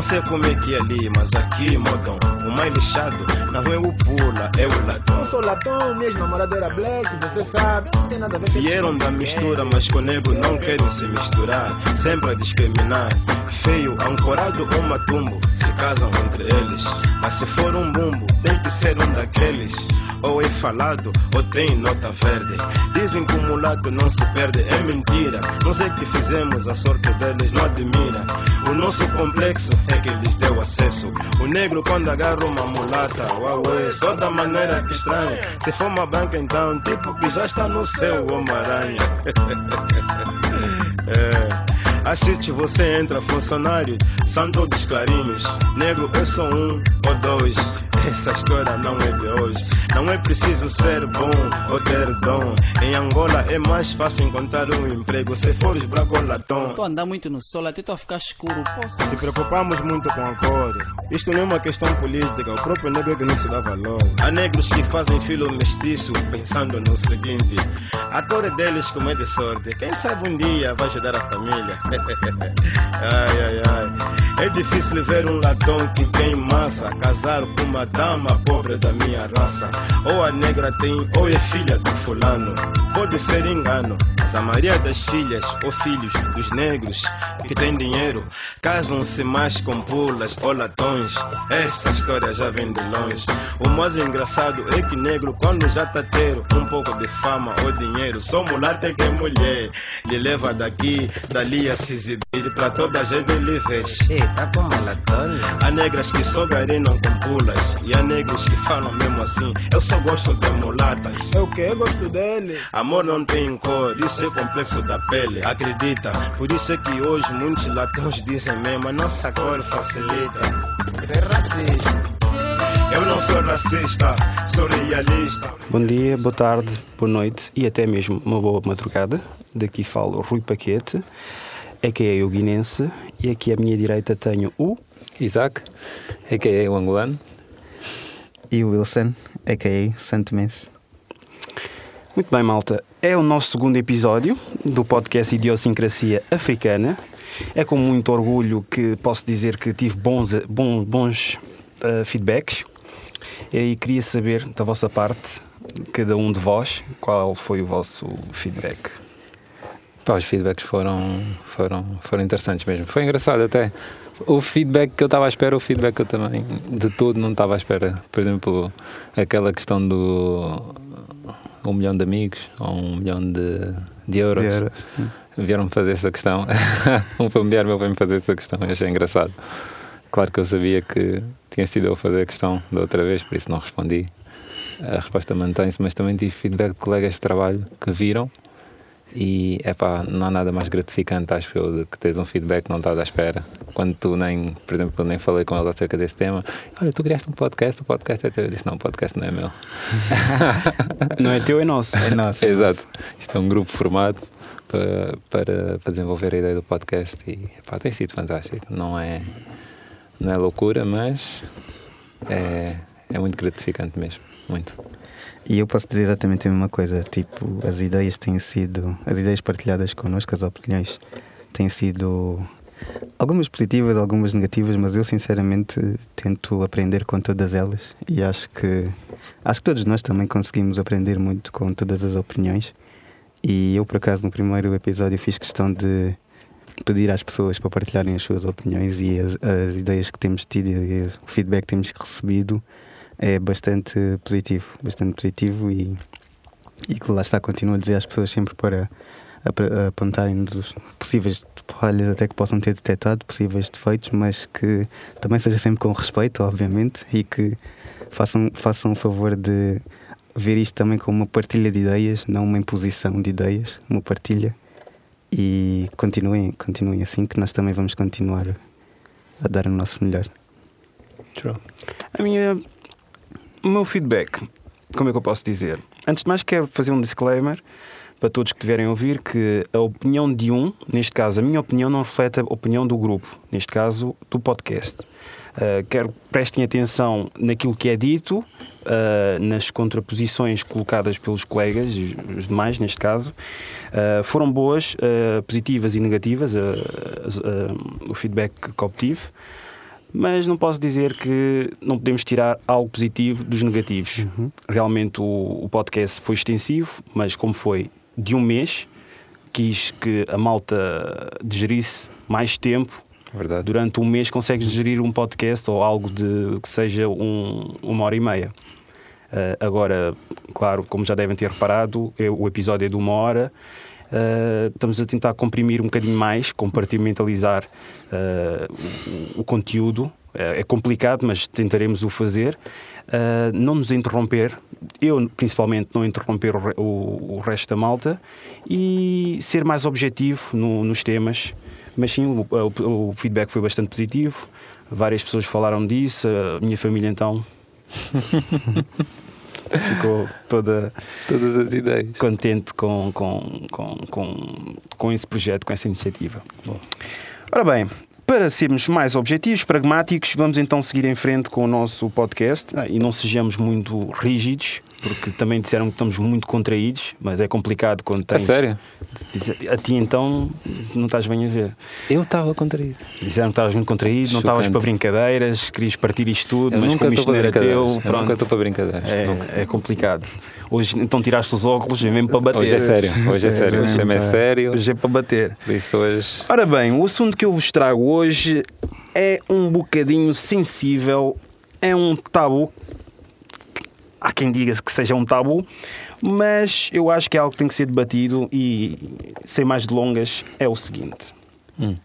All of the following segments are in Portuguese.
Não sei como é que é ali, mas aqui, modão, o mais lixado não é o pula, é o latão. Eu sou latão, minha namorada era black, você sabe, não tem nada a ver com Vieram da mistura, mas com nego não querem se misturar, sempre a discriminar. Feio, ancorado ou matumbo, se casam entre eles. Mas se for um bumbo, tem que ser um daqueles. Ou é falado, ou tem nota verde. Dizem que o mulato não se perde, é mentira. Não sei o que fizemos, a sorte deles não admira. O nosso complexo é que lhes deu acesso. O negro quando agarra uma mulata, é só da maneira que estranha. Se for uma banca então, tipo que já está no céu, Homem-Aranha. é. Assiste, você entra, funcionário, são todos clarinhos. Negro, eu sou um ou dois. Essa história não é de hoje. Não é preciso ser bom ou ter dom. Em Angola é mais fácil encontrar um emprego. Se fores branco ou latão. Estou a andar muito no sol, até a ficar escuro. Posso? Se preocupamos muito com a cor. Isto não é uma questão política, o próprio negro é que não se dá valor. Há negros que fazem filho mestiço pensando no seguinte: a cor é deles como é de sorte. Quem sabe um dia vai ajudar a família. ai, ai, ai. É difícil ver um latão que tem massa casar com uma dama pobre da minha raça. Ou a negra tem, ou é filha do fulano. Pode ser engano, mas a maioria das filhas ou filhos dos negros que têm dinheiro casam-se mais com pulas ou latões. Essa história já vem de longe. O mais engraçado é que negro, quando já tá ter um pouco de fama ou dinheiro, só mulata que é mulher. Lhe leva daqui, dali a se exibir pra toda a gente lhe ver. Ei, tá com malatona? Há negras que só garinam com pulas e há negros que falam mesmo assim. Eu só gosto de mulatas. É o que? Eu gosto dele. Amor não tem cor, isso é complexo da pele. Acredita, por isso é que hoje muitos latões dizem mesmo: a nossa cor facilita. Ser racista. Eu não sou racista, sou realista. Bom dia, boa tarde, boa noite e até mesmo uma boa madrugada. Daqui falo Rui Paquete, aqui é o guinense e aqui à minha direita tenho o. Isaac, a.k.a. o angolano. E o Wilson, a.k.a. Santo Mense. Muito bem, malta. É o nosso segundo episódio do podcast Idiosincrasia Africana. É com muito orgulho que posso dizer que tive bons, bons, bons uh, feedbacks e queria saber da vossa parte, cada um de vós, qual foi o vosso feedback. Pá, os feedbacks foram, foram, foram interessantes mesmo. Foi engraçado até. O feedback que eu estava à espera, o feedback que eu também de todo não estava à espera. Por exemplo, aquela questão do um milhão de amigos ou um milhão de, de euros. De euros. Vieram-me fazer essa questão. um familiar meu veio-me fazer essa questão. Eu achei engraçado. Claro que eu sabia que tinha sido eu a fazer a questão da outra vez, por isso não respondi. A resposta mantém-se, mas também tive feedback de colegas de trabalho que viram e é pá, não há nada mais gratificante, acho eu, de que tens um feedback que não estás à espera. Quando tu nem, por exemplo, eu nem falei com eles acerca desse tema, olha, tu criaste um podcast, o podcast é teu. Eu disse, não, o podcast não é meu. Não é teu, é nosso. É nosso. é Exato. Isto é um grupo formado para, para, para desenvolver a ideia do podcast e pá, tem sido fantástico. Não é, não é loucura, mas é, é muito gratificante mesmo. Muito. E eu posso dizer exatamente a mesma coisa. Tipo, as ideias têm sido. As ideias partilhadas connosco, as opiniões, têm sido. Algumas positivas, algumas negativas, mas eu sinceramente tento aprender com todas elas e acho que acho que todos nós também conseguimos aprender muito com todas as opiniões. E eu por acaso no primeiro episódio fiz questão de pedir às pessoas para partilharem as suas opiniões e as, as ideias que temos tido e o feedback que temos recebido é bastante positivo, bastante positivo e, e que lá está, continuo a dizer às pessoas sempre para ap- apontarem dos possíveis falhas até que possam ter detectado, possíveis defeitos, mas que também seja sempre com respeito, obviamente, e que façam, façam o favor de ver isto também como uma partilha de ideias, não uma imposição de ideias, uma partilha. E continuem, continuem assim, que nós também vamos continuar a dar o nosso melhor. True. Minha, o meu feedback, como é que eu posso dizer? Antes de mais, quero fazer um disclaimer para todos que tiverem a ouvir que a opinião de um, neste caso, a minha opinião não reflete a opinião do grupo, neste caso, do podcast. Uh, quero que prestem atenção naquilo que é dito, uh, nas contraposições colocadas pelos colegas, os, demais neste caso. Uh, foram boas, positivas e negativas, o feedback que obtive. Mas não posso dizer que não podemos tirar algo positivo dos negativos. Realmente o, o podcast foi extensivo, mas como foi de um mês, quis que a malta digerisse mais tempo. Verdade. Durante um mês consegues digerir um podcast ou algo de que seja um- uma hora e meia. Uh, agora, claro, como já devem ter reparado, eu- o episódio é de uma hora. Uh, estamos a tentar comprimir um bocadinho mais, compartimentalizar uh, o, o conteúdo. É é complicado, mas tentaremos o fazer. Uh, não nos interromper, eu principalmente não interromper o, o- o resto da malta e ser mais objetivo no- nos temas. Mas sim, o- o feedback foi bastante positivo. Várias pessoas falaram disso. A minha família então ficou toda Todas as ideias. contente com, com, com, com, com esse projeto, com essa iniciativa. Ora bem, para sermos mais objetivos, pragmáticos, vamos então seguir em frente com o nosso podcast Ah, e não sejamos muito rígidos, porque também disseram que estamos muito contraídos, mas é complicado quando A tens. sério? A ti então não estás bem a ver. Eu estava contraído. Disseram que estavas muito contraído, não estavas para brincadeiras, querias partir isto tudo, Eu mas nunca como isto não era teu. Eu nunca pronto. estou para brincadeiras. É, é complicado. Hoje então tiraste os óculos, é mesmo para bater. Hoje é sério. Hoje é sério. Hoje é sério. Hoje é para bater. Por isso hoje. Ora bem, o assunto que eu vos trago hoje é um bocadinho sensível, é um tabu. Há quem diga que seja um tabu, mas eu acho que é algo que tem que ser debatido e, sem mais delongas, é o seguinte: Hum.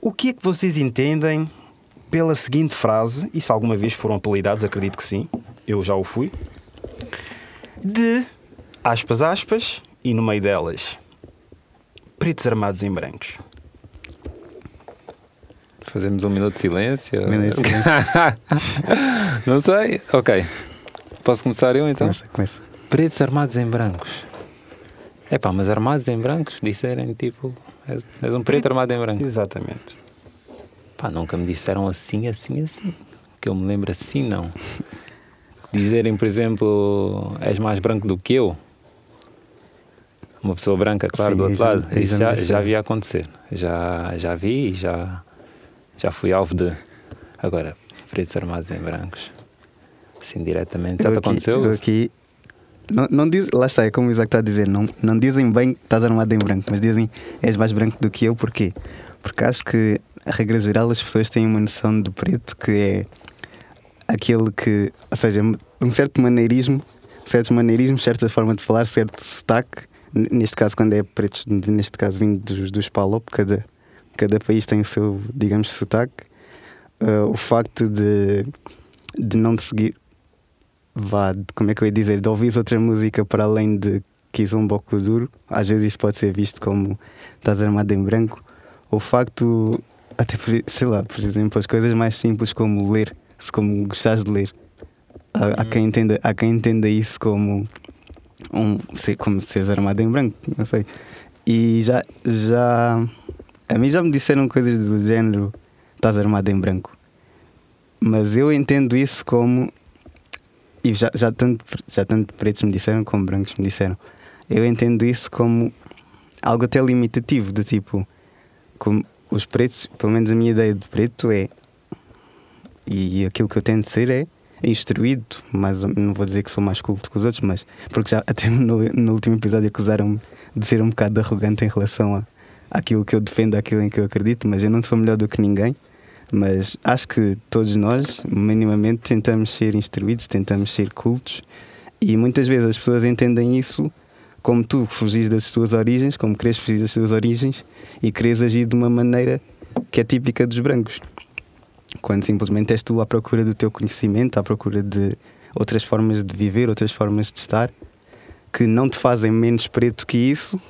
O que é que vocês entendem pela seguinte frase, e se alguma vez foram apelidados, acredito que sim, eu já o fui, de aspas, aspas, e no meio delas, pretos armados em brancos. Fazemos um minuto de silêncio. Um minuto de Não sei. Ok. Posso começar eu então? Começa, começa. Pretos armados em brancos. É pá, mas armados em brancos disserem tipo. És, és um preto armado em branco. Exatamente. Pá, nunca me disseram assim, assim, assim. Que eu me lembro assim, não. Dizerem, por exemplo, és mais branco do que eu. Uma pessoa branca, claro, Sim, do outro já- lado. Isso já, já vi acontecer. Já, já vi e já, já fui alvo de. Agora, pretos armados em brancos. Assim, diretamente. Já te aqui- aconteceu? eu aqui. Não, não diz, lá está, é como o Isaac está a dizer, não, não dizem bem que estás armado em branco, mas dizem és mais branco do que eu, porquê? Porque acho que, a regra geral, as pessoas têm uma noção do preto que é aquele que, ou seja, um certo maneirismo, certos maneirismos, certa forma de falar, certo sotaque, neste caso, quando é pretos, neste caso vindo dos, dos PALOP, cada, cada país tem o seu, digamos, sotaque. Uh, o facto de, de não te seguir, vá, como é que eu ia dizer, de ouvir outra música para além de Kizomba ou Kuduro, às vezes isso pode ser visto como estás armado em branco. O facto, até por, sei lá, por exemplo, as coisas mais simples como ler, se como gostares de ler. Há, há quem entenda, há quem entenda isso como um, sei, como seres armado em branco, não sei. E já, já, a mim já me disseram coisas do género, estás armado em branco. Mas eu entendo isso como e já, já, tanto, já tanto pretos me disseram como brancos me disseram. Eu entendo isso como algo até limitativo, do tipo, como os pretos, pelo menos a minha ideia de preto é, e aquilo que eu tento ser é instruído, mas não vou dizer que sou mais culto que os outros, mas porque já até no, no último episódio acusaram-me de ser um bocado arrogante em relação a, àquilo que eu defendo, àquilo em que eu acredito, mas eu não sou melhor do que ninguém. Mas acho que todos nós, minimamente, tentamos ser instruídos, tentamos ser cultos, e muitas vezes as pessoas entendem isso como tu fugis das tuas origens, como queres fugir das tuas origens e queres agir de uma maneira que é típica dos brancos. Quando simplesmente és tu à procura do teu conhecimento, à procura de outras formas de viver, outras formas de estar, que não te fazem menos preto que isso,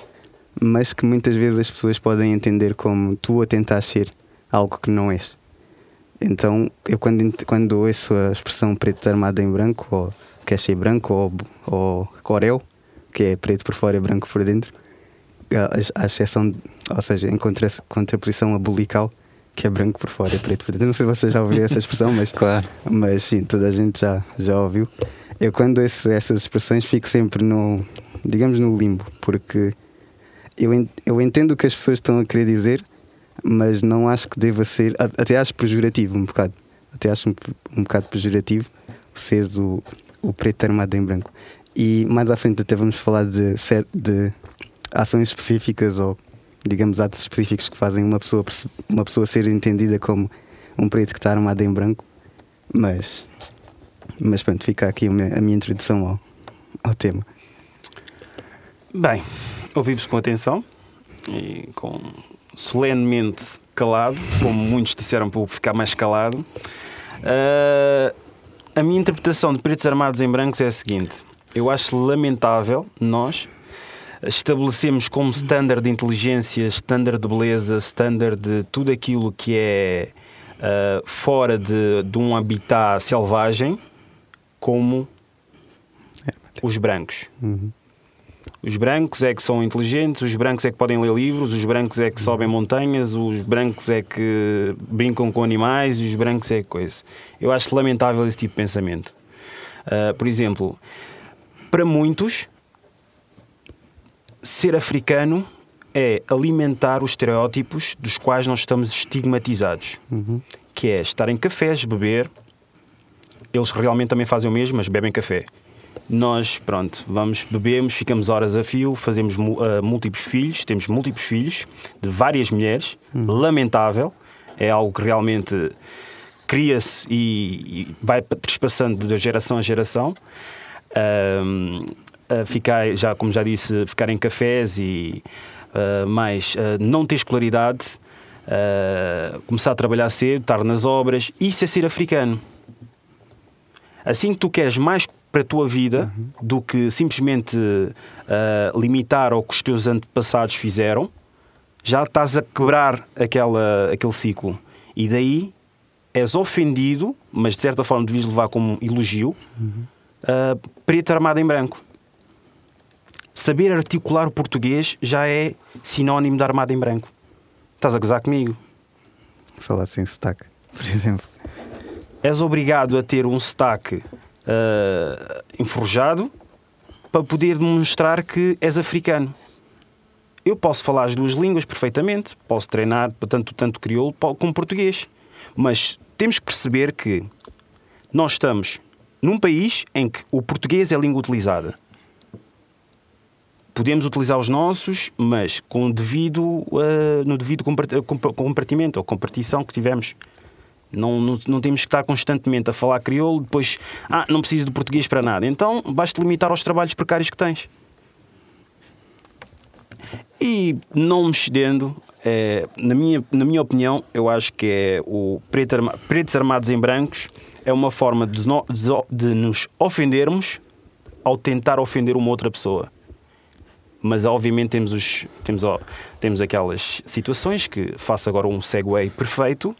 mas que muitas vezes as pessoas podem entender como tu a tentar ser algo que não és. Então, eu quando, quando ouço a expressão preto armado em branco, ou quer ser branco, ou, ou corel, que é preto por fora e branco por dentro, a, exceção, ou seja, em contra, contraposição a bulical, que é branco por fora e preto por dentro. Não sei se vocês já ouviram essa expressão, mas, Claro. mas sim, toda a gente já, já ouviu. Eu quando ouço essas expressões fico sempre no, digamos, no limbo, porque eu, eu entendo o que as pessoas estão a querer dizer, mas não acho que deva ser. Até acho pejorativo um bocado. Até acho um, um bocado pejorativo seres o, o preto armado em branco. E mais à frente até vamos falar de, de ações específicas ou, digamos, atos específicos que fazem uma pessoa, uma pessoa ser entendida como um preto que está armado em branco. Mas, mas pronto, fica aqui a minha, a minha introdução ao, ao tema. Bem, ouvi-vos com atenção e com solenemente calado, como muitos disseram para ficar mais calado. Ah, a minha interpretação de pretos armados em brancos é a seguinte: eu acho lamentável nós estabelecemos como standard de inteligência, standard de beleza, standard de tudo aquilo que é ah, fora de, de um habitat selvagem como os brancos. Os brancos é que são inteligentes, os brancos é que podem ler livros, os brancos é que sobem montanhas, os brancos é que brincam com animais os brancos é que coisa. Eu acho lamentável esse tipo de pensamento. Ah, por exemplo, para muitos, ser africano é alimentar os estereótipos dos quais nós estamos estigmatizados. Que é estar em cafés, beber. Eles realmente também fazem o mesmo, mas bebem café. Nós, pronto, vamos, bebemos, ficamos horas a fio, fazemos ah, múltiplos filhos, temos múltiplos filhos de várias mulheres. Lamentável. É algo que realmente cria-se e, e vai trespassando de geração a geração. Ficar, já, como já disse, ficar em cafés e ah, mais ah, não ter escolaridade, começar a trabalhar cedo, estar nas obras, isso é ser africano. Assim que tu queres mais para a tua vida do que simplesmente ah, limitar ao que os teus antepassados fizeram, já estás a quebrar aquela, aquele ciclo. E daí és ofendido, mas de certa forma devias levar como elogio, ah, preto armado em branco. Saber articular o português já é sinónimo de armado em branco. Estás a gozar comigo? Falar sem sotaque, por exemplo. És obrigado a ter um sotaque ah, enforjado para poder demonstrar que és africano. Eu posso falar as duas línguas perfeitamente, posso treinar tanto, tanto crioulo como português, mas temos que perceber que nós estamos num país em que o português é a língua utilizada. Podemos utilizar os nossos, mas com devido, ah, no devido compart- compa- compartimento ou compartição que tivemos. Não, não, não temos que estar constantemente a falar crioulo, depois, ah, não preciso de português para nada. Então, basta limitar aos trabalhos precários que tens. E não me excedendo, eh, na, minha, na minha opinião, eu acho que é o preto arma- pretos armados em brancos é uma forma de, no- de de nos ofendermos ao tentar ofender uma outra pessoa. Mas obviamente temos, os, temos, temos aquelas situações que faço agora um segue perfeito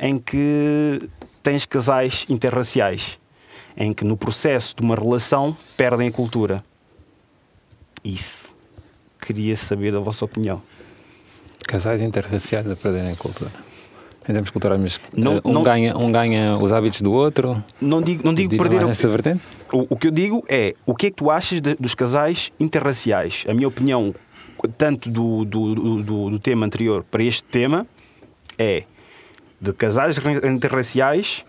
em que tens casais interraciais em que no processo de uma relação perdem a cultura. Isso. Queria saber da vossa opinião. Casais interraciais a perderem a cultura. Em termos culturais, mas Não- eh, um, não- Ganha, um ganha os hábitos do outro. Não digo, não digo perder a- nessa vertente? O, o que eu digo é o que é que tu achas de- dos casais interraciais? A minha opinião, tanto do, do- do- do tema anterior para este tema, é de casais interraciais.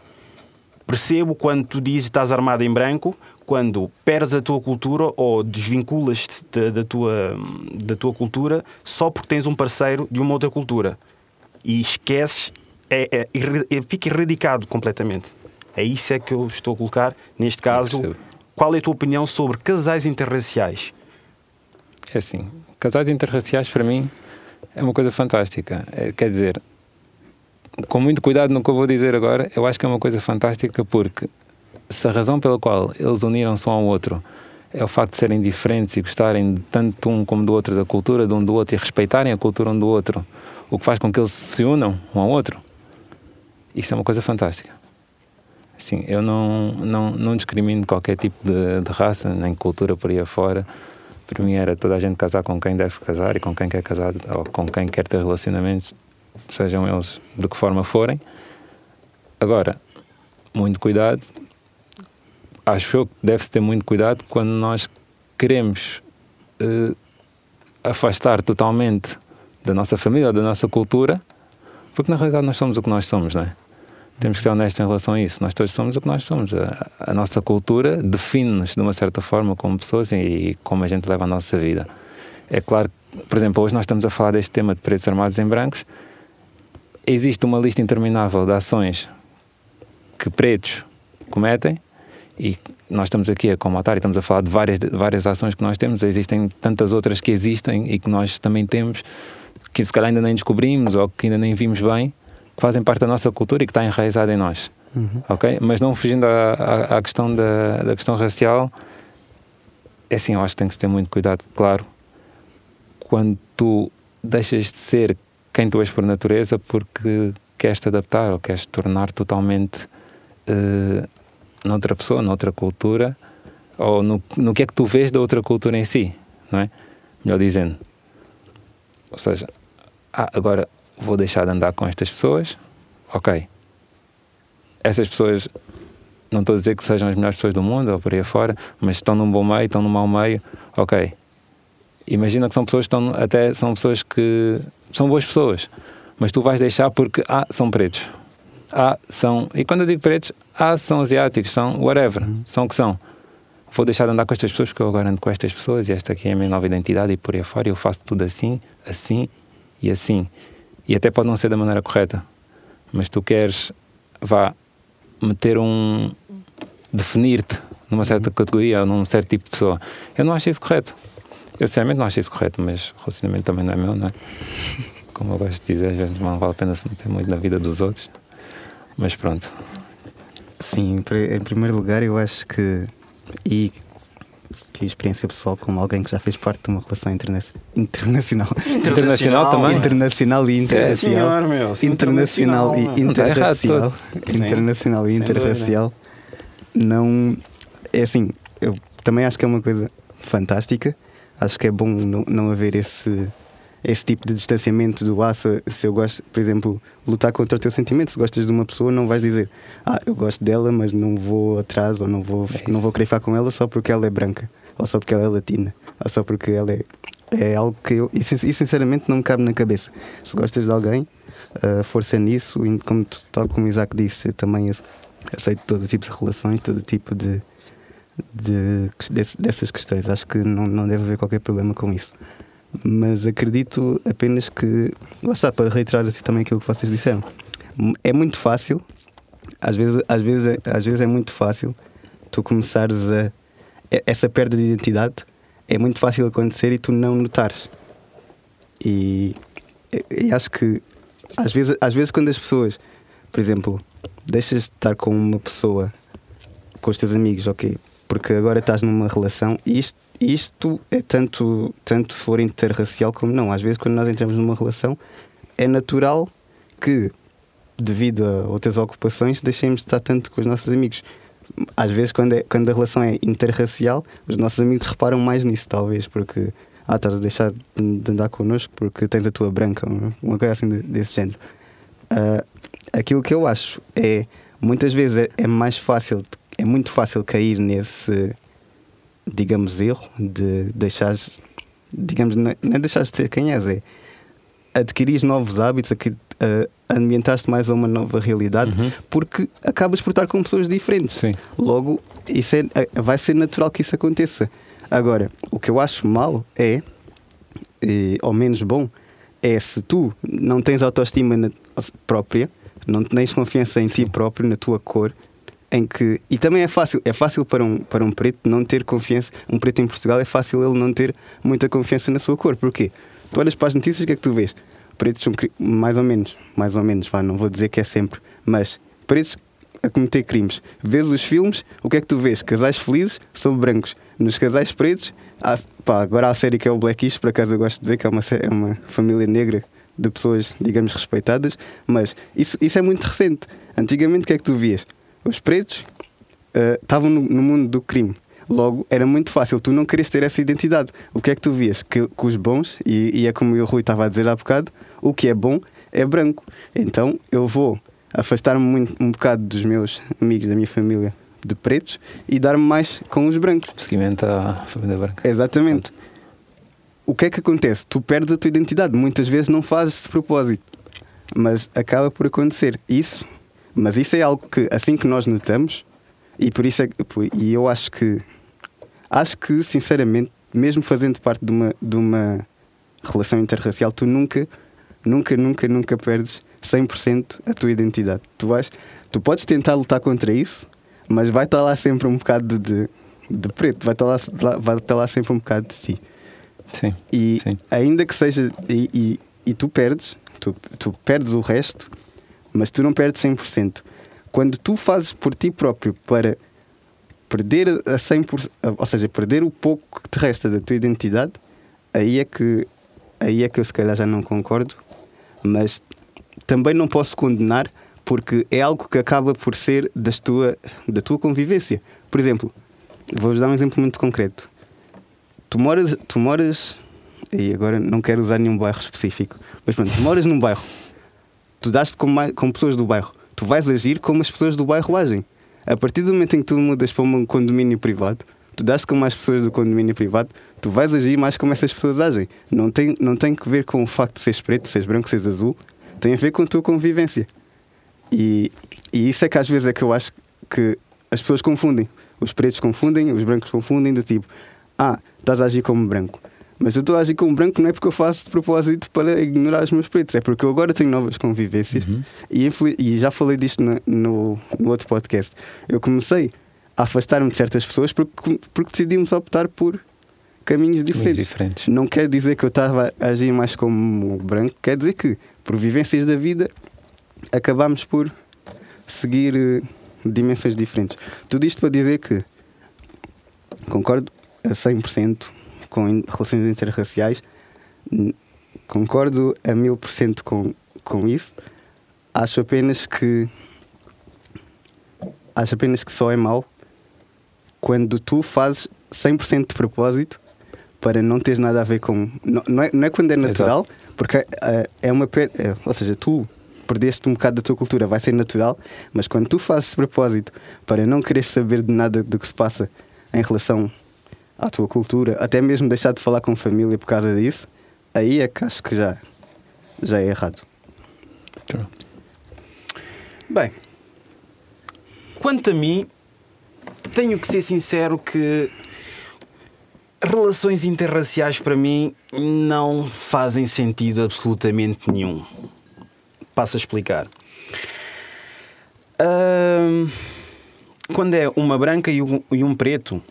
Percebo quando tu dizes que estás armado em branco, quando perdes a tua cultura ou desvinculas-te da, da tua, da tua cultura só porque tens um parceiro de uma outra cultura e esqueces, é, é, é- fica erradicado completamente. É isso é que eu estou a colocar. Neste caso, qual é a tua opinião sobre casais interraciais? É assim, casais interraciais para mim é uma coisa fantástica. É, quer dizer, com muito cuidado no que eu vou dizer agora, eu acho que é uma coisa fantástica porque se a razão pela qual eles uniram-se um ao outro é o facto de serem diferentes e gostarem tanto um como do outro, da cultura de um do outro e respeitarem a cultura um do outro, o que faz com que eles se unam um ao outro, isso é uma coisa fantástica. Sim, eu não, não, não discrimino qualquer tipo de, de raça, nem cultura por aí afora. Para mim era toda a gente casar com quem deve casar e com quem quer casar ou com quem quer ter relacionamentos, sejam eles de que forma forem. Agora, muito cuidado. Acho eu que deve-se ter muito cuidado quando nós queremos eh, afastar totalmente da nossa família ou da nossa cultura Porque na realidade nós somos o que nós somos, não é? Temos que ser honestos em relação a isso. Nós todos somos o que nós somos. A, a nossa cultura define-nos de uma certa forma como pessoas e, e, como a gente leva a nossa vida. É claro que, por exemplo, hoje nós estamos a falar deste tema de pretos armados em brancos. Existe uma lista interminável de ações que pretos cometem e nós estamos aqui a comatar e estamos a falar de várias, de várias ações que nós temos. Existem tantas outras que existem e que nós também temos que se calhar ainda nem descobrimos ou que ainda nem vimos bem que fazem parte da nossa cultura e que está enraizada em nós. Uhum. Ok? Mas não fugindo à, à, à questão da, da, questão racial, é assim, eu acho que tem que ter muito cuidado, claro, quando tu deixas de ser quem tu és por natureza porque queres te adaptar ou queres te tornar totalmente uh, noutra pessoa, noutra cultura ou no, no que é que tu vês da outra cultura em si, não é? Melhor dizendo. Ou seja, ah, agora vou deixar de andar com estas pessoas, ok. Essas pessoas, não estou a dizer que sejam as melhores pessoas do mundo ou por aí fora, mas estão num bom meio, estão num mau meio, ok. Imagina que são pessoas que estão, até são pessoas que são boas pessoas, mas tu vais deixar porque, ah, são pretos. Ah, são, e quando eu digo pretos, ah, são asiáticos, são whatever, uhum. são o que são. Vou deixar de andar com estas pessoas porque eu agora ando com estas pessoas e esta aqui é a minha nova identidade e por aí fora eu faço tudo assim, assim e assim. E até pode não ser da maneira correta, mas tu queres, vá, meter um. definir-te numa certa uhum. categoria ou num certo tipo de pessoa. Eu não acho isso correto. Eu sinceramente não acho isso correto, mas o relacionamento também não é meu, não é? Como eu gosto de dizer, às vezes não vale a pena se meter muito na vida dos outros. Mas pronto. Sim, em primeiro lugar, eu acho que. E que experiência pessoal como alguém que já fez parte de uma relação interna internacional. Internacional também? Internacional e interracial. Sim, meu, sim, internacional e interracial. Internacional e interracial. Não. É assim, eu também acho que é uma coisa fantástica. Acho que é bom não, não haver esse esse tipo de distanciamento do ah, se, se, eu gosto, por exemplo, lutar contra o teu sentimento, se gostas de uma pessoa, não vais dizer ah, eu gosto dela, mas não vou atrás ou não vou, é não vou querer ficar com ela só porque ela é branca, ou só porque ela é latina, ou só porque ela é. É algo que eu. E sinceramente não me cabe na cabeça. Se gostas de alguém, uh, força nisso, e como, tal como o Isaac disse, eu também aceito todo tipo de relações, todo tipo de, de, dessas questões. Acho que não, não deve haver qualquer problema com isso mas acredito apenas que, lá está, para reiterar também aquilo que vocês disseram, é muito fácil, às vezes, às vezes, às vezes é muito fácil tu começares a. Essa perda de identidade é muito fácil acontecer e tu não notares. E, e acho que às vezes, às vezes, quando as pessoas, por exemplo, deixas de estar com uma pessoa, com os teus amigos, ok, porque agora estás numa relação e isto, isto é tanto, tanto se for interracial como não. Às vezes, quando nós entramos numa relação, é natural que, devido a outras ocupações, deixemos de estar tanto com os nossos amigos. Às vezes, quando, é, quando a relação é interracial, os nossos amigos reparam mais nisso, talvez, porque ah, estás a deixar de andar connosco porque tens a tua branca, uma coisa assim desse género. Uh, aquilo que eu acho é muitas vezes é, é mais fácil é muito fácil cair nesse, digamos, erro de deixar, digamos, não é deixar de ser quem és, é adquirir novos hábitos, uh, ambientaste mais a uma nova realidade, uhum. porque acabas por estar com pessoas diferentes. Sim. Logo, isso é, uh, vai ser natural que isso aconteça. Agora, o que eu acho mal é, e, ou menos bom, é se tu não tens autoestima na, própria, não tens confiança em Sim. ti próprio, na tua cor, em que e também é fácil é fácil para um para um preto não ter confiança um preto em Portugal é fácil ele não ter muita confiança na sua cor. Porquê? Tu olhas para as notícias o que é que tu vês? Pretos são mais ou menos mais ou menos vá, não vou dizer que é sempre mas pretos a cometer crimes. Vês os filmes o que é que tu vês? Casais felizes são brancos. Nos casais pretos há, pá, agora há a série que é o Blackish por acaso eu gosto de ver que é uma é uma família negra de pessoas digamos respeitadas mas isso isso é muito recente. Antigamente o que é que tu vias os pretos uh, estavam no, no, mundo do crime. Logo, era muito fácil tu não queres ter essa identidade. O que é que tu vias? Que, que os bons, e, e, é como o Rui estava a dizer há bocado, o que é bom é branco. Então eu vou afastar-me um bocado dos meus amigos, da minha família de pretos e dar-me mais com os brancos. Seguimento à família branca. mas acaba por acontecer. Isso, mas isso é algo que assim que nós notamos, e por isso é que, e eu acho que acho que sinceramente, mesmo fazendo parte de uma, de uma relação interracial, tu nunca, nunca, nunca, nunca perdes 100% a tua identidade. Tu vais, tu podes tentar lutar contra isso, mas vai estar lá sempre um bocado de, de preto, vai estar lá, vai estar lá sempre um bocado de ti. Sim. E Sim. ainda que seja. E, e, e tu perdes, tu, tu perdes o resto, mas tu não perdes 100%. Quando tu fazes por ti próprio para perder a 100%, ou seja, perder o pouco que te resta da tua identidade, aí é que aí é que eu se calhar já não concordo, mas também não posso condenar porque é algo que acaba por ser das tua, da tua convivência. Por exemplo, vou-vos dar um exemplo muito concreto. Tu moras, tu moras, e agora não quero usar nenhum bairro específico, mas pronto, tu moras num bairro, tu dás-te com, com pessoas do bairro, tu vais agir como as pessoas do bairro agem. A partir do momento em que tu mudas para um condomínio privado, tu dás-te com mais pessoas do condomínio privado, tu vais agir mais como essas pessoas agem. Não tem, não tem que ver com o facto de seres preto, seres branco, seres azul, tem a ver com a tua convivência. E, e isso é que às vezes é que eu acho que as pessoas confundem. Os pretos confundem, os brancos confundem, do tipo, ah, estás a agir como branco. Mas eu estou a agir como branco não é porque eu faço de propósito para ignorar os meus pretos, é porque eu agora tenho novas convivências e, infeli- e já falei disto no, no, no outro podcast. Eu comecei a afastar-me de certas pessoas porque, porque decidimos optar por caminhos diferentes. diferentes. Não quer dizer que eu estava a agir mais como branco, quer dizer que, por vivências da vida, acabámos por seguir eh, dimensões diferentes. Tudo isto para dizer que concordo a 100% com relações interraciais, concordo a 1000% com, com isso. Acho apenas que acho apenas que só é mau quando tu fazes 100% de propósito para não teres nada a ver com. Não, não, é, não é quando é natural, porque eh, é uma. per- é, ou seja, tu perdeste um bocado da tua cultura, vai ser natural, mas quando tu fazes de propósito para não querer saber de nada do que se passa em relação à tua cultura, até mesmo deixar de falar com a família por causa disso, aí é que acho que já, já é errado. Bem, quanto a mim, tenho que ser sincero que relações interraciais para mim não fazem sentido absolutamente nenhum. Passo a explicar. Ahm, quando é uma branca e um, e um preto,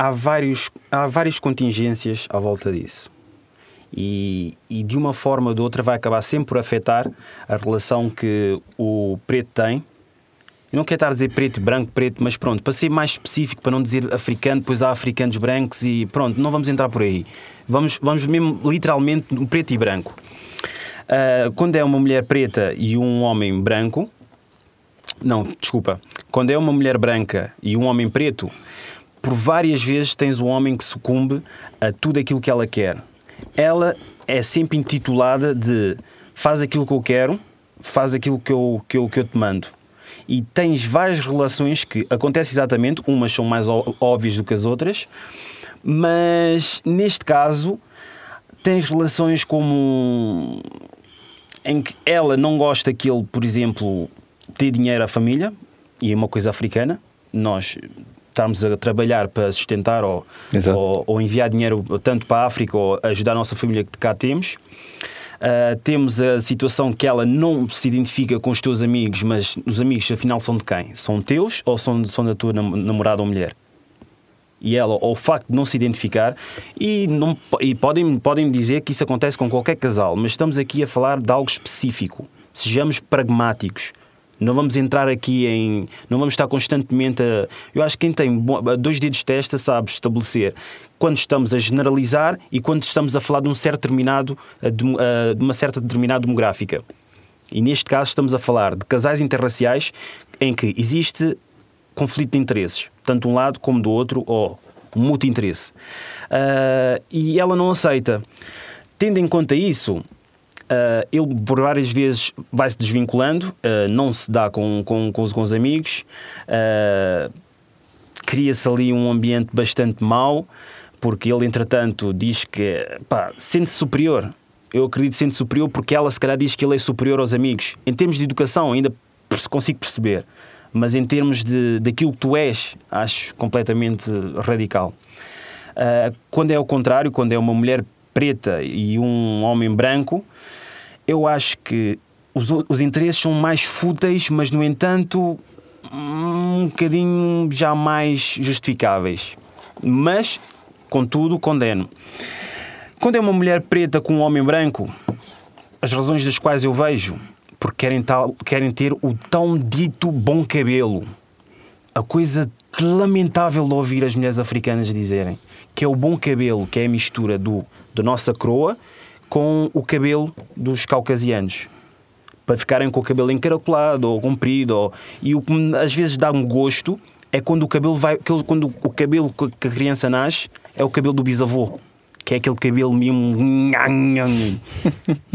há, vários, há várias contingências à volta disso. E, e de uma forma ou de outra vai acabar sempre por afetar a relação que o preto tem. Eu não quero estar a dizer preto, branco, preto, mas pronto, para ser mais específico, para não dizer africano, depois há africanos brancos e pronto, não vamos entrar por aí. Vamos, vamos mesmo literalmente no preto e branco. Ah, quando é uma mulher preta e um homem branco, não, desculpa, quando é uma mulher branca e um homem preto, por várias vezes tens um homem que sucumbe a tudo aquilo que ela quer. Ela é sempre intitulada de faz aquilo que eu quero, faz aquilo que eu, que eu, que eu te mando. E tens várias relações que acontecem exatamente, umas são mais óbvias do que as outras, mas neste caso tens relações como em que ela não gosta que ele, por exemplo, dê dinheiro à família, e é uma coisa africana, nós estarmos a trabalhar para sustentar ou, ou, ou enviar dinheiro tanto para a África ou ajudar a nossa família que cá temos. Ah, temos a situação que ela não se identifica com os teus amigos, mas os amigos afinal são de quem? São teus ou são, são da tua nam- namorada ou mulher? e ela, ao facto de não se identificar, e, não, e podem, podem dizer que isso acontece com qualquer casal, mas estamos aqui a falar de algo específico. Sejamos pragmáticos. Não vamos entrar aqui em. Não vamos estar constantemente a. Eu acho que quem tem dois dedos de testa sabe estabelecer quando estamos a generalizar e quando estamos a falar de um certo determinado. de, uma certa determinada demográfica. E neste caso estamos a falar de casais interraciais em que existe conflito de interesses, tanto de um lado como do outro, ou um mútuo interesse. Ah, e ela não aceita. Tendo em conta isso, ah, ele por várias vezes vai se desvinculando, ah, não se dá com, com, com, os, com os amigos, ah, cria-se ali um ambiente bastante mau, porque ele, entretanto, diz que sente-se superior. Eu acredito sendo superior porque ela se calhar diz que ele é superior aos amigos. Em termos de educação, ainda consigo perceber. Mas em termos de, daquilo que tu és, acho completamente radical. Quando é o contrário, quando é uma mulher preta e um homem branco, eu acho que os, os interesses são mais fúteis, mas no entanto um bocadinho já mais justificáveis. Mas, contudo, condeno. Quando é uma mulher preta com um homem branco, as razões das quais eu vejo, porque querem, tal, querem ter o tão dito bom cabelo. A coisa lamentável de ouvir as mulheres africanas dizerem que é o bom cabelo, que é a mistura do, da nossa coroa com o cabelo dos caucasianos. Para ficarem com o cabelo encaracolado ou comprido. Ou, e o que às vezes dá-me gosto é quando o cabelo vai. Quando o cabelo que a criança nasce é o cabelo do bisavô. Que é aquele cabelo mesmo.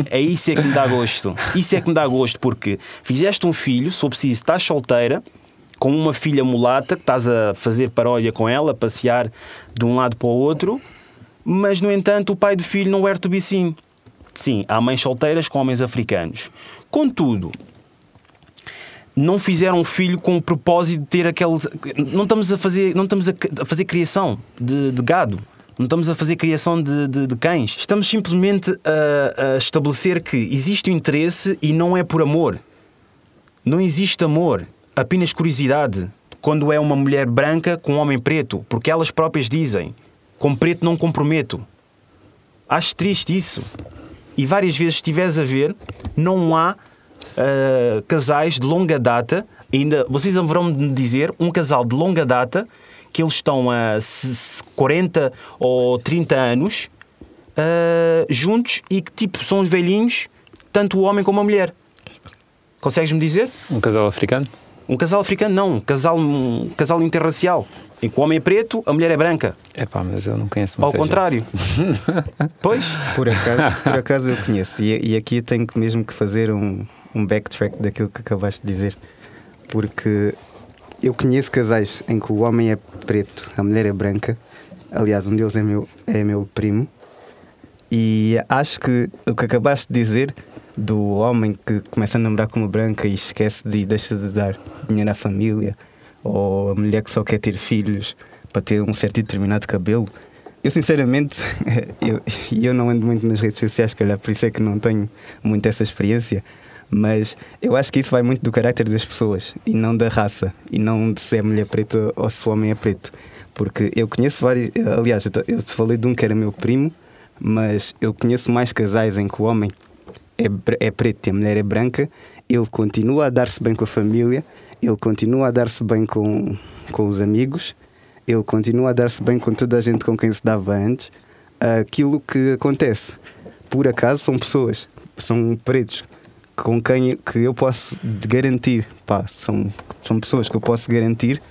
É isso é que me dá gosto. Isso é que me dá gosto, porque fizeste um filho, for preciso, estás solteira, com uma filha mulata, que estás a fazer paródia com ela, passear de um lado para o outro, mas no entanto o pai do filho não é to be seen. Sim, há mães solteiras com homens africanos. Contudo, não fizeram um filho com o propósito de ter aquele. Não estamos a fazer, não estamos a, fazer criação de, de gado. Não estamos a fazer criação de, de- de cães. Estamos simplesmente a, a estabelecer que existe o interesse e não é por amor. Não existe amor, apenas curiosidade. Quando é uma mulher branca com um homem preto, porque elas próprias dizem: com preto não comprometo. Acho triste isso. E várias vezes, estiveres a ver, não há ah, casais de longa data. Ainda, vocês haverão de me dizer um casal de longa data que eles estão se 40 ou 30 anos ah, juntos e que tipo são os velhinhos, tanto o homem como a mulher. Consegues-me dizer? Um casal africano? Um casal africano, não. Um casal, um casal interracial. Em que o homem é preto, a mulher é branca. É pá, mas eu não conheço Ao contrário. pois. Por acaso, por acaso eu conheço. E, e aqui tenho que mesmo que fazer um, um backtrack daquilo que acabaste de dizer. Porque eu conheço casais em que o homem é preto, a mulher é branca. Aliás, um deles é meu, é meu primo. E acho que o que acabaste de dizer do homem que começa a namorar com uma branca e esquece de deixa de dar dinheiro à família, ou a mulher que só quer ter filhos para ter um certo e determinado cabelo. Eu sinceramente, eu, eu não ando muito nas redes sociais, calhar por isso é que não tenho muito essa experiência, mas eu acho que isso vai muito do caráter das pessoas e não da raça, e não de se é mulher preta ou se o homem é preto. Porque eu conheço vários, aliás, eu te falei de um que era meu primo, mas eu conheço mais casais em que o homem é, é preto e a mulher é branca, ele continua a dar-se bem com a família, ele continua a dar-se bem com, com os amigos, ele continua a dar-se bem com toda a gente com quem se dava antes. Aquilo que acontece, por acaso, são pessoas, são pretos, com quem que eu posso garantir, pá, são, são pessoas que eu posso garantir,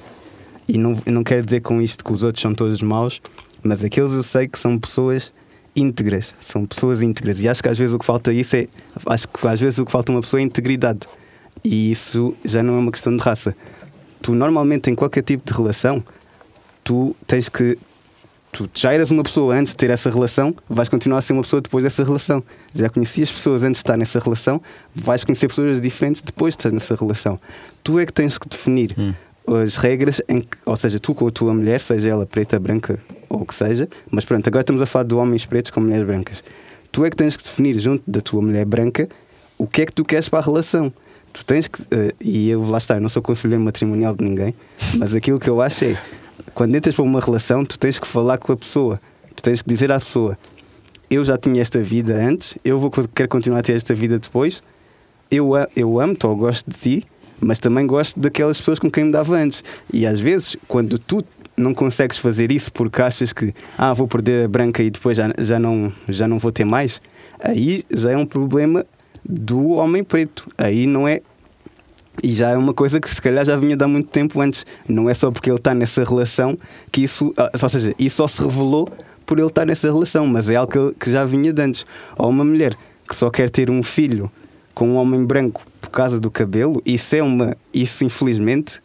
e não, não quero dizer com isto que os outros são todos maus, mas aqueles eu sei que são pessoas íntegras, são pessoas íntegras, e acho que às vezes o que falta isso é, acho que às vezes o que falta a uma pessoa é integridade, e isso já não é uma questão de raça. Tu normalmente em qualquer tipo de relação, tu tens que tu já eras uma pessoa antes de ter essa relação, vais continuar a ser uma pessoa depois dessa relação. Já conhecias pessoas antes de estar nessa relação, vais conhecer pessoas diferentes depois de estar nessa relação. Tu é que tens que definir as regras, em que, ou seja, tu com a tua mulher, seja ela preta, branca ou o que seja, mas pronto, agora estamos a falar de homens pretos com mulheres brancas. Tu é que tens que definir junto da tua mulher branca o que é que tu queres para a relação. Tu tens que, eh, e eu lá está, eu não sou conselheiro matrimonial de ninguém, mas aquilo que eu acho é quando entras para uma relação, tu tens que falar com a pessoa. Tu tens que dizer à pessoa: Eu já tinha esta vida antes, eu vou, quero continuar a ter esta vida depois. Eu, eu amo-te ou gosto de ti, mas também gosto daquelas pessoas com quem me dava antes. E às vezes, quando tu não consegues fazer isso porque achas que ah, vou perder a branca e depois já, já, não, já não vou ter mais, aí já é um problema do homem preto. Aí não é e já é uma coisa que se calhar já vinha de há muito tempo antes. Não é só porque ele está nessa relação que isso. ah, Ou seja, isso só se revelou por ele estar nessa relação, mas é algo que, que já vinha de antes. Ou uma mulher que só quer ter um filho com um homem branco por causa do cabelo, isso é uma. Isso infelizmente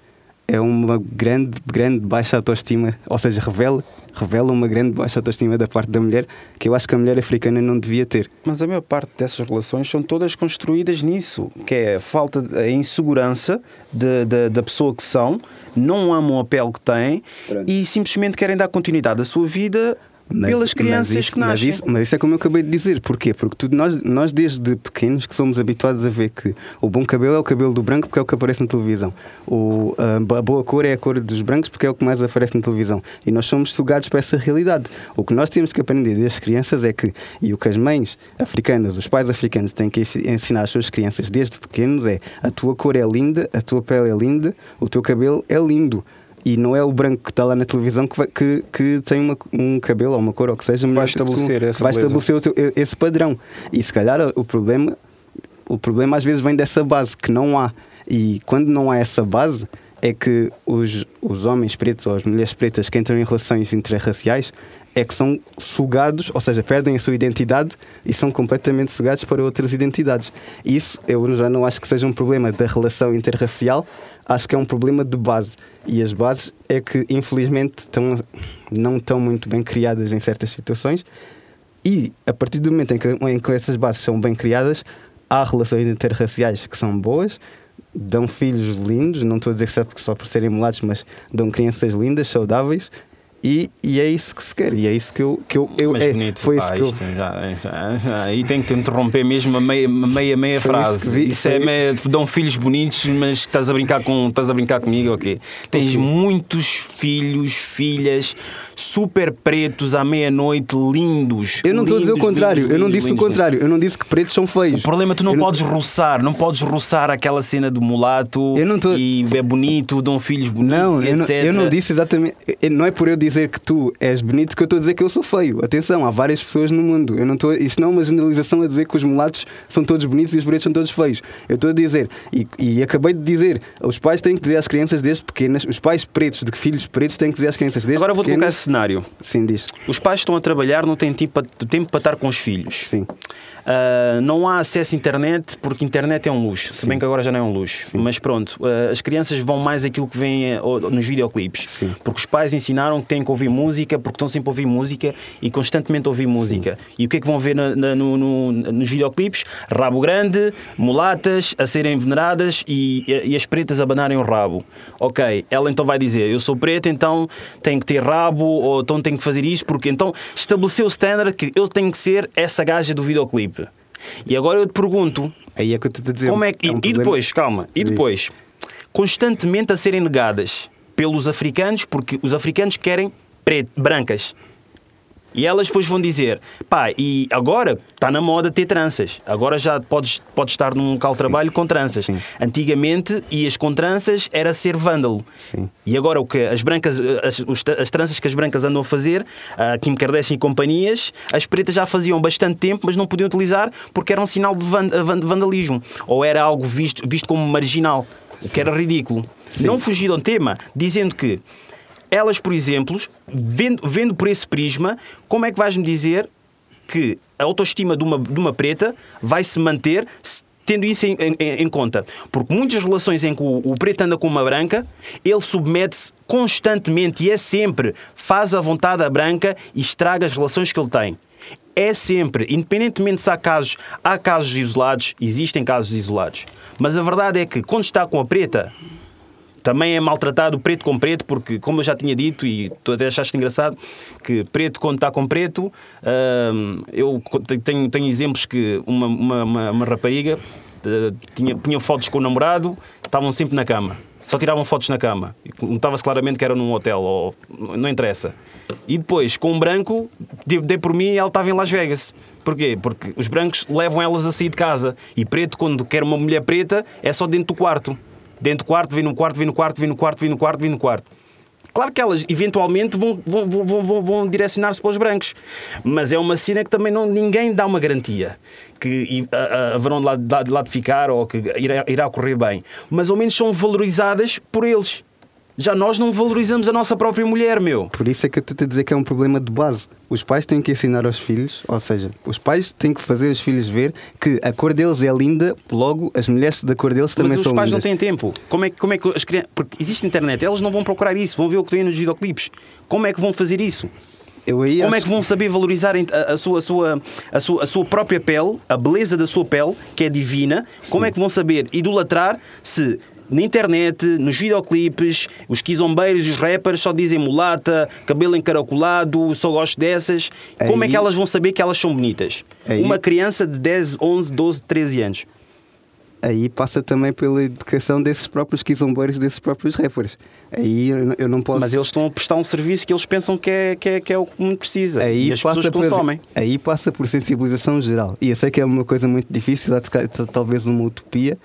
é uma grande, grande baixa autoestima, ou seja, revela, revela uma grande baixa autoestima da parte da mulher que eu acho que a mulher africana não devia ter. Mas a maior parte dessas relações são todas construídas nisso, que é a falta, a insegurança de, de, da pessoa que são, não amam a pele que têm e simplesmente querem dar continuidade à sua vida Mas- pelas crianças isso, que nascem. Mas isso, mas isso é como eu acabei de dizer. Porquê? Porque tudo, nós, nós, desde pequenos, que somos habituados a ver que o bom cabelo é o cabelo do branco porque é o que aparece na televisão. O, a, boa cor é a cor dos brancos porque é o que mais aparece na televisão. E nós somos sugados para essa realidade. O que nós temos que aprender desde crianças é que, e o que as mães africanas, os pais africanos têm que ensinar às suas crianças desde pequenos é a tua cor é linda, a tua pele é linda, o teu cabelo é lindo. E não é o branco que está lá na televisão que, vai- que, que tem uma- um cabelo ou uma cor ou que seja melhor tu, estabelecer que vai estabelecer o teu- esse padrão. E se calhar o problema, o problema às vezes vem dessa base que não há. E quando não há essa base, é que os, os homens pretos ou as mulheres pretas que entram em relações interraciais é que são sugados, ou seja, perdem a sua identidade e são completamente sugados para outras identidades. Isso eu já não acho que seja um problema da relação interracial, acho que é um problema de base. E as bases é que, infelizmente, estão, não estão muito bem criadas em certas situações. E a partir do momento em que, em que essas bases são bem criadas, há relações interraciais que são boas, dão filhos lindos, não estou a dizer que só, por serem mulatos, mas dão crianças lindas, saudáveis. E, e é isso que se quer, e é isso que eu. Que eu, eu Mas é, bonito, foi pá, isso que eu. já- já- já- aí tem que te interromper mesmo a meia, meia, meia Foi isso frase. que vi, isso é meia, dão filhos bonitos, mas estás a brincar com estás a brincar comigo, ok? Tens muitos filhos, filhas super pretos à meia-noite, lindos. Eu não estou a dizer o lindos, contrário, lindos, eu não lindos, disse o lindos. contrário, eu não disse que pretos são feios. O problema é que tu não Eu não- podes roçar, não podes roçar aquela cena do mulato não tô- e é bonito, dão filhos bonitos, Não, eu não, etc. eu não disse exatamente. eu- Não é por eu dizer que tu és bonito que eu estou a dizer que eu sou feio. Atenção, há várias pessoas no mundo. Eu não estou, isto não é uma generalização a dizer que os mulatos são todos bonitos e os pretos são todos feios. Eu estou a dizer, e, e acabei de dizer, os pais têm que dizer às crianças desde pequenas, os pais pretos de filhos pretos têm que dizer às crianças desde Agora colocar pequenas. Cenário. Sim, diz. Os pais estão a trabalhar, não têm tempo para, tempo para estar com os filhos. Sim. Ah, não há acesso à internet porque internet é um luxo, se bem que agora já não é um luxo. Mas pronto, ah, as crianças vão mais aquilo que vem ou- nos videoclipes. Sim. Porque os pais ensinaram que têm que ouvir música, porque estão sempre a ouvir música e constantemente a ouvir música. E o que é que vão ver na- na- no- no- nos videoclipes? Rabo grande, mulatas a serem veneradas e, e as pretas a banarem o rabo. Ok, ela então vai dizer: Eu sou preta, então tenho que ter rabo, ou então tenho que fazer isto, porque então estabeleceu o standard que eu tenho que ser essa gaja do videoclipe. E agora eu te pergunto: Aí é que eu estou a dizer. como é que. um e- e depois, calma, e depois, constantemente a serem negadas pelos africanos, porque os africanos querem preto, brancas. E elas depois vão dizer, pá, e agora está na moda ter tranças. Agora já podes, podes estar num local de trabalho com tranças. Sim. Antigamente, ias com tranças, era ser vândalo. Sim. E agora o que as brancas, as, as tranças que as brancas andam a fazer, a Kim Kardashian e companhias, as pretas já faziam bastante tempo, mas não podiam utilizar porque era um sinal de van- van- vandalismo. Ou era algo visto, visto como marginal, o que era ridículo. Não fugir ao tema, dizendo que elas, por exemplo, vendo, vendo por esse prisma, como é que vais-me dizer que a autoestima de uma, de uma preta vai se manter tendo isso em, em- em conta? Porque muitas relações em que o, o preto anda com uma branca, ele submete-se constantemente e é sempre, faz a vontade à branca e estraga as relações que ele tem. É sempre, independentemente se há casos, há casos isolados, existem casos isolados. Mas a verdade é que quando está com a preta, também é maltratado preto com preto, porque, como eu já tinha dito, e tu até achaste engraçado, que preto quando está com preto, hum, eu tenho, tenho exemplos que uma, uma, uma, uma rapariga eh, tinha, punha fotos com o namorado, estavam sempre na cama. Só tiravam fotos na cama. Notava-se claramente que era num hotel, ou não interessa. E depois, com um branco, dei por mim e ela estava em Las Vegas. Porquê? Porque os brancos levam elas a sair de casa. E preto, quando quer uma mulher preta, é só dentro do quarto. Dentro do quarto, vem no quarto, vem no quarto, vem no quarto, vem no quarto, vem no quarto. Claro que elas eventualmente vão, vão, vão, vão- vão, direcionar-se para os brancos, mas é uma cena que também não, ninguém dá uma garantia que haverão de lá- de lá de ficar ou que irá, irá correr bem, mas ao menos são valorizadas por eles. Já nós não valorizamos a nossa própria mulher, meu. Por isso é que eu estou a dizer que é um problema de base. Os pais têm que ensinar aos filhos, ou seja, os pais têm que fazer os filhos ver que a cor deles é linda, logo as mulheres da cor deles também Mas os são pais não lindas. têm tempo. Como é, que- como é que as crianças. Porque existe internet, elas não vão procurar isso, vão ver o que vem nos videoclipes. Como é que vão fazer isso? Como é acho- que vão saber valorizar a, sua, a, sua, a, sua, a sua própria pele, a beleza da sua pele, que é divina? Como é que vão saber idolatrar se na internet, nos videoclipes, os quizombeiros e os rappers só dizem mulata, cabelo encaracolado, só gosto dessas? Como é Aí- que elas vão saber que elas são bonitas? Aí- Uma criança de 10, 11, 12, 13 anos. aí passa também pela educação desses próprios quizombeiros, desses próprios rappers. Aí eu não- posso. Mas eles estão a prestar um serviço que eles pensam que é, que é, que é o que precisa. Aí e as pessoas passa por- consomem. Aí passa por sensibilização geral. E eu sei que é uma coisa muito difícil, talvez uma utopia,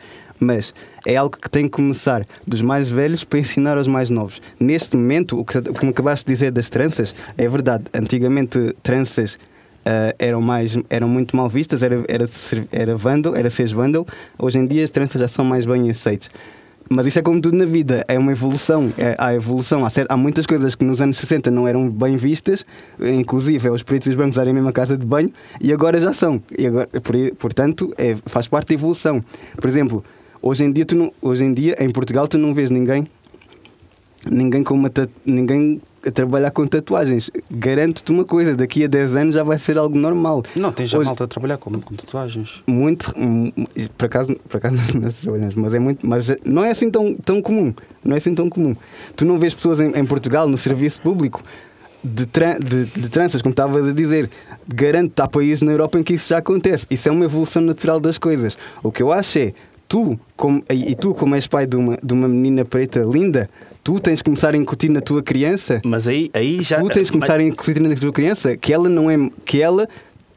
mas é algo que tem que começar dos mais velhos para ensinar aos mais novos. Neste momento, o que, o que me acabaste de dizer das tranças é verdade. Antigamente, tranças ah, eram, mais, eram muito mal vistas, era, era, ser- era era seres vândalo. Hoje em dia, as tranças já são mais bem aceitas. Mas isso é como tudo na vida, é uma evolução. É, há evolução. Há, há muitas coisas que nos anos 60 não eram bem vistas, inclusive é os pretos e os brancos a mesma casa de banho, e agora já são. E agora, por, portanto, é, faz parte da evolução. Por exemplo, hoje em dia, tu não, hoje em dia em Portugal, tu não vês ninguém, ninguém com uma ninguém a trabalhar com tatuagens. Garanto-te uma coisa: daqui a 10 anos já vai ser algo normal. Não, tem já Hoje- malta a trabalhar com, com tatuagens. muito hum, por acaso, por acaso nós- nós trabalhamos, mas é muito mas não é assim tão, tão comum não é assim tão comum tu não vês pessoas em, em Portugal no serviço público de, tran- de, de tranças, como estava a dizer garanto há países na Europa em que isso já acontece isso é uma evolução natural das coisas o que eu acho é tu como, e tu como és pai de uma, de uma menina preta linda tu tens que começar a incutir na tua criança Mas aí, aí já. tu tens que começar a incutir na tua criança que ela não é que ela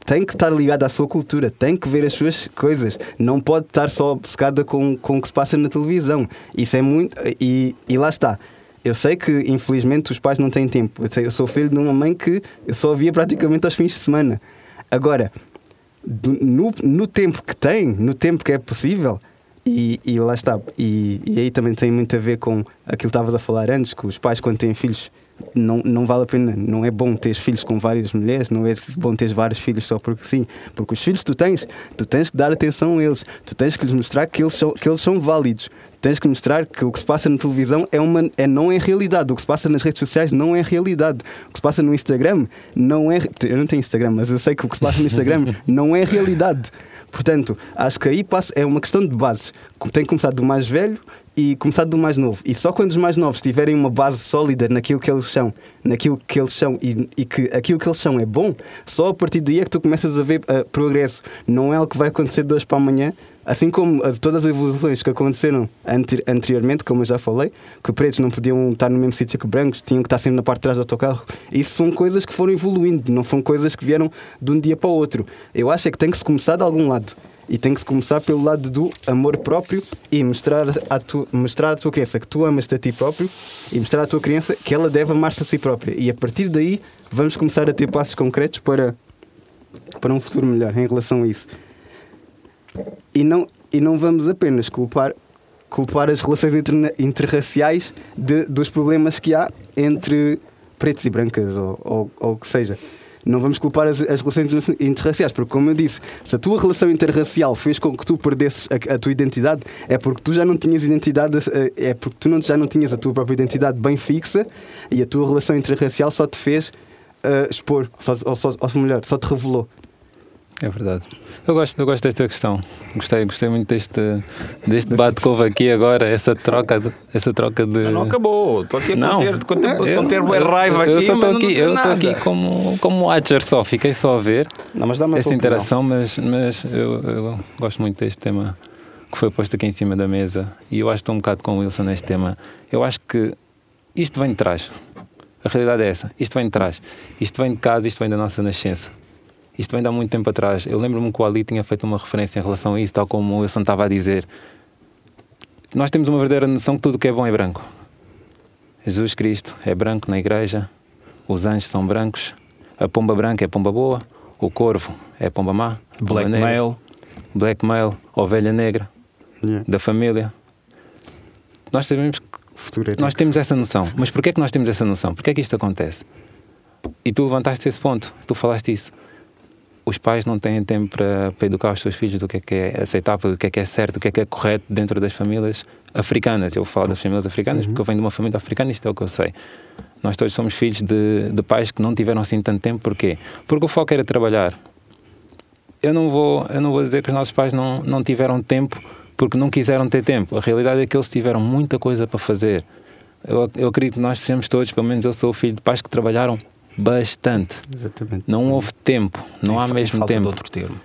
tem que estar ligada à sua cultura, tem que ver as suas coisas, não pode estar só obcecada com, com o que se passa na televisão. Isso é muito. E, e lá está. Eu sei que, infelizmente, os pais não têm tempo. Eu, sei- eu sou filho de uma mãe que eu só via praticamente aos fins de semana. Agora, no, no tempo que tem, no tempo que é possível, e, e lá está. E, e aí também tem muito a ver com aquilo que estavas a falar antes, que os pais, quando têm filhos, não, não vale a pena, não é bom ter filhos com várias mulheres, não é bom ter vários filhos só porque sim. Porque os filhos tu tens, tu tens que dar atenção a eles, tu tens que lhes mostrar que eles são, que eles são válidos. Tu tens que mostrar que o que se passa na televisão é uma, é, não é realidade, o que se passa nas redes sociais não é realidade, o que se passa no Instagram não é. Eu não tenho Instagram, mas eu sei que o que se passa no Instagram não é realidade. Portanto, acho que aí passa, é uma questão de bases. Tem que começar do mais velho e começar do mais novo. E só quando os mais novos tiverem uma base sólida naquilo que eles são, naquilo que eles são e, e que aquilo que eles são é bom, só a partir daí é que tu começas a ver ah, progresso. Não é algo que vai acontecer de hoje para amanhã. Assim como as- todas as evoluções que aconteceram ante- anteriormente, como eu já falei, que pretos não podiam estar no mesmo sítio que brancos, tinham que estar sempre na parte de trás do autocarro. Isso são coisas que foram evoluindo, não são coisas que vieram de um dia para o outro. Eu acho é que tem que se começar de algum lado. E tem que começar pelo lado do amor próprio e mostrar à, tua, mostrar à tua criança que tu amas-te a ti próprio e mostrar à tua criança que ela deve amar-se a si própria. E a partir daí vamos começar a ter passos concretos para, para um futuro melhor em relação a isso. E não, e não vamos apenas culpar, culpar as relações interraciais dos problemas que há entre pretos e brancas ou, ou, ou o que seja. Não vamos culpar as, as relações interraciais, porque, como eu disse, se a tua relação interracial fez com que tu perdesses a, a tua identidade, é porque tu já não tinhas identidade, eh, é porque tu não, já não tinhas a tua própria identidade bem fixa e a tua relação interracial só te fez eh, expor, só, ou, só, ou melhor, só te revelou. É verdade. Eu gosto, eu gosto desta questão. Gostei, gostei muito deste, deste debate que houve aqui agora, essa troca de. Essa troca de... Não acabou. Estou aqui a Não. conter, conter, Eu- conter eu- raiva aqui. Eu estou não aqui, eu estou aqui como, como watcher só, fiquei só a ver Não, mas essa opinião. interação, mas, mas eu, eu gosto muito deste tema que foi posto aqui em cima da mesa e eu acho que estou um bocado com o Wilson neste tema. Eu acho que isto vem de trás. A realidade é essa. Isto vem de trás. Isto vem de casa, isto vem da nossa nascença. Isto vem de há muito tempo atrás. Eu lembro-me que o Ali tinha feito uma referência em relação a isso, tal como o Wilson estava a dizer. Nós temos uma verdadeira noção que tudo o que é bom é branco. Jesus Cristo é branco na igreja, os anjos são brancos, a pomba branca é pomba boa, o corvo é pomba má, Blackmail. blackmail, ovelha negra Yeah. da família. Nós sabemos que. Nós temos essa noção. Mas porquê é que nós temos essa noção? Porquê é que isto acontece? E tu levantaste esse ponto, tu falaste isso. Os pais não têm tempo para, para educar os seus filhos do que é que é aceitável, do que é que é certo, do que é que é correto dentro das famílias africanas. Eu vou falar das famílias africanas porque eu venho de uma família africana e isto é o que eu sei. Nós todos somos filhos de, de pais que não tiveram assim tanto tempo. Porquê? Porque o foco era trabalhar. Eu não vou, eu não vou dizer que os nossos pais não, não tiveram tempo porque não quiseram ter tempo. A realidade é que eles tiveram muita coisa para fazer. Eu, eu acredito que nós sejamos todos, pelo menos eu sou filho de pais que trabalharam bastante. Exatamente. Não houve tempo, não há mesmo falta de tempo. outro termo.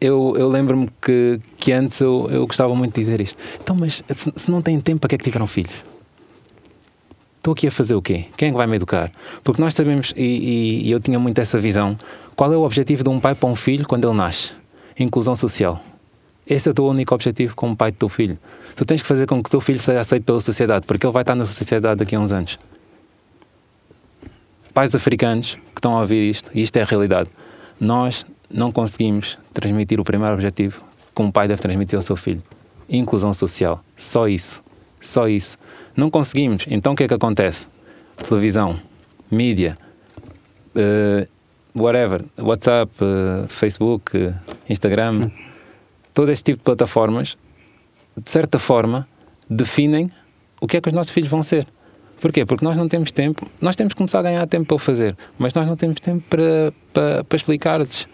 Eu, eu lembro-me que, que antes eu, eu gostava muito de dizer isto. Então, mas se, se não têm tempo, para que é que tiveram filhos? Estou aqui a fazer o quê? Quem é que vai me educar? Porque nós sabemos, e, e- e eu tinha muito essa visão, qual é o objetivo de um pai para um filho quando ele nasce? Inclusão social. Esse é o teu único objetivo como pai do teu filho. Tu tens que fazer com que o teu filho seja aceito pela sociedade, porque ele vai estar na sociedade daqui a uns anos. Pais africanos que estão a ouvir isto, e isto é a realidade, nós não conseguimos transmitir o primeiro objetivo que um pai deve transmitir ao seu filho: inclusão social. Só isso. Só isso. Não conseguimos. Então o que é que acontece? Televisão, mídia, eh, whatever, WhatsApp, eh, Facebook, eh, Instagram, todo este tipo de plataformas, de certa forma, definem o que é que os nossos filhos vão ser. Porquê? Porque nós não temos tempo, nós temos que começar a ganhar tempo para o fazer, mas nós não temos tempo para, para, para explicar-lhes.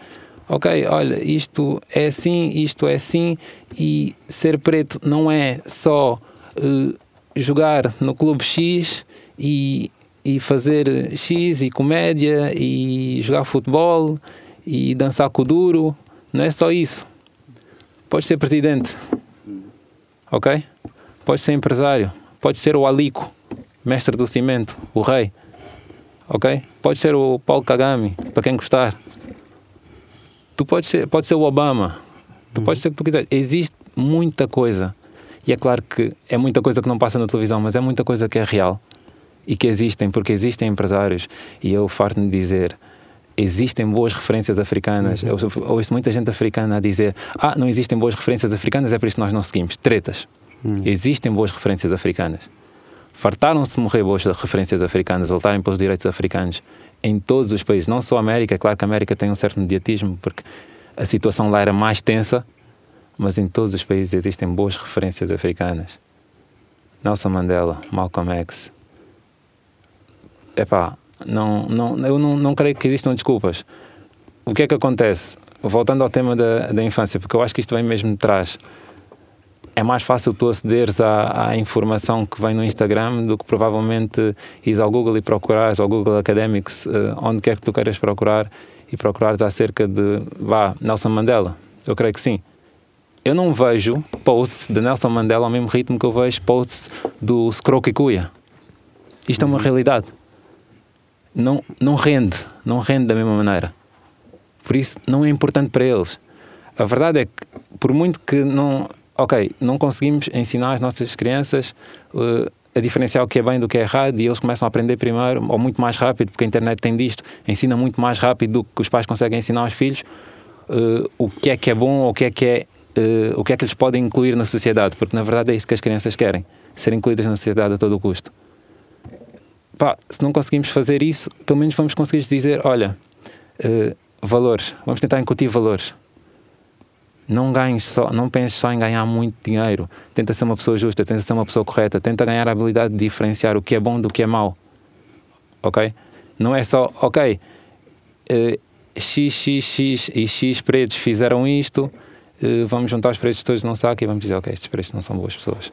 Ok, olha, isto é assim, isto é assim, e ser preto não é só eh, jogar no clube X e, e fazer X e comédia e jogar futebol e dançar com o duro. Não é só isso. Pode ser presidente, ok? Pode ser empresário, pode ser o Alico, mestre do cimento, o rei, ok? Pode ser o Paulo Kagame, para quem gostar. Tu pode ser, pode ser o Obama, tu pode ser o que tu quiser. Existe muita coisa. E é claro que é muita coisa que não passa na televisão, mas é muita coisa que é real e que existem, porque existem empresários. E eu farto-me dizer, existem boas referências africanas. Eu ouço muita gente africana a dizer: Ah, não existem boas referências africanas, é por isso que nós não seguimos. Tretas. Existem boas referências africanas. Fartaram-se de morrer boas referências africanas, lutarem pelos direitos africanos em todos os países, não só a América. Claro que a América tem um certo mediatismo, porque a situação lá era mais tensa, mas em todos os países existem boas referências africanas. Nelson Mandela, Malcolm X. Epá, não, não, eu não, não creio que existam desculpas. O que é que acontece? Voltando ao tema da, da infância, porque eu acho que isto vem mesmo de trás. É mais fácil tu acederes à, à informação que vem no Instagram do que provavelmente ires ao Google e procurares, ao Google Academics, eh, onde quer que tu queiras procurar e procurares acerca de, vá, Nelson Mandela. Eu creio que sim. Eu não vejo posts de Nelson Mandela ao mesmo ritmo que eu vejo posts do Scro Kikuya. Isto é uma realidade. Não, não rende, não rende da mesma maneira. Por isso, não é importante para eles. A verdade é que, por muito que não. Ok, não conseguimos ensinar as nossas crianças uh, a diferenciar o que é bem do que é errado e eles começam a aprender primeiro, ou muito mais rápido, porque a internet tem disto, ensina muito mais rápido do que os pais conseguem ensinar aos filhos uh, o que é que é bom ou o que é que é. Uh, o que é que eles podem incluir na sociedade, porque na verdade é isso que as crianças querem, ser incluídas na sociedade a todo o custo. Pá, se não conseguimos fazer isso, pelo menos vamos conseguir dizer: olha, valores, vamos tentar incutir valores. Não ganhes só, não penses só em ganhar muito dinheiro. Tenta ser uma pessoa justa, tenta ser uma pessoa correta, tenta ganhar a habilidade de diferenciar o que é bom do que é mau. Ok? Não é só, ok, uh, X, X, X e X pretos fizeram isto, uh, vamos juntar os pretos todos num saco e vamos dizer, ok, estes pretos não são boas pessoas.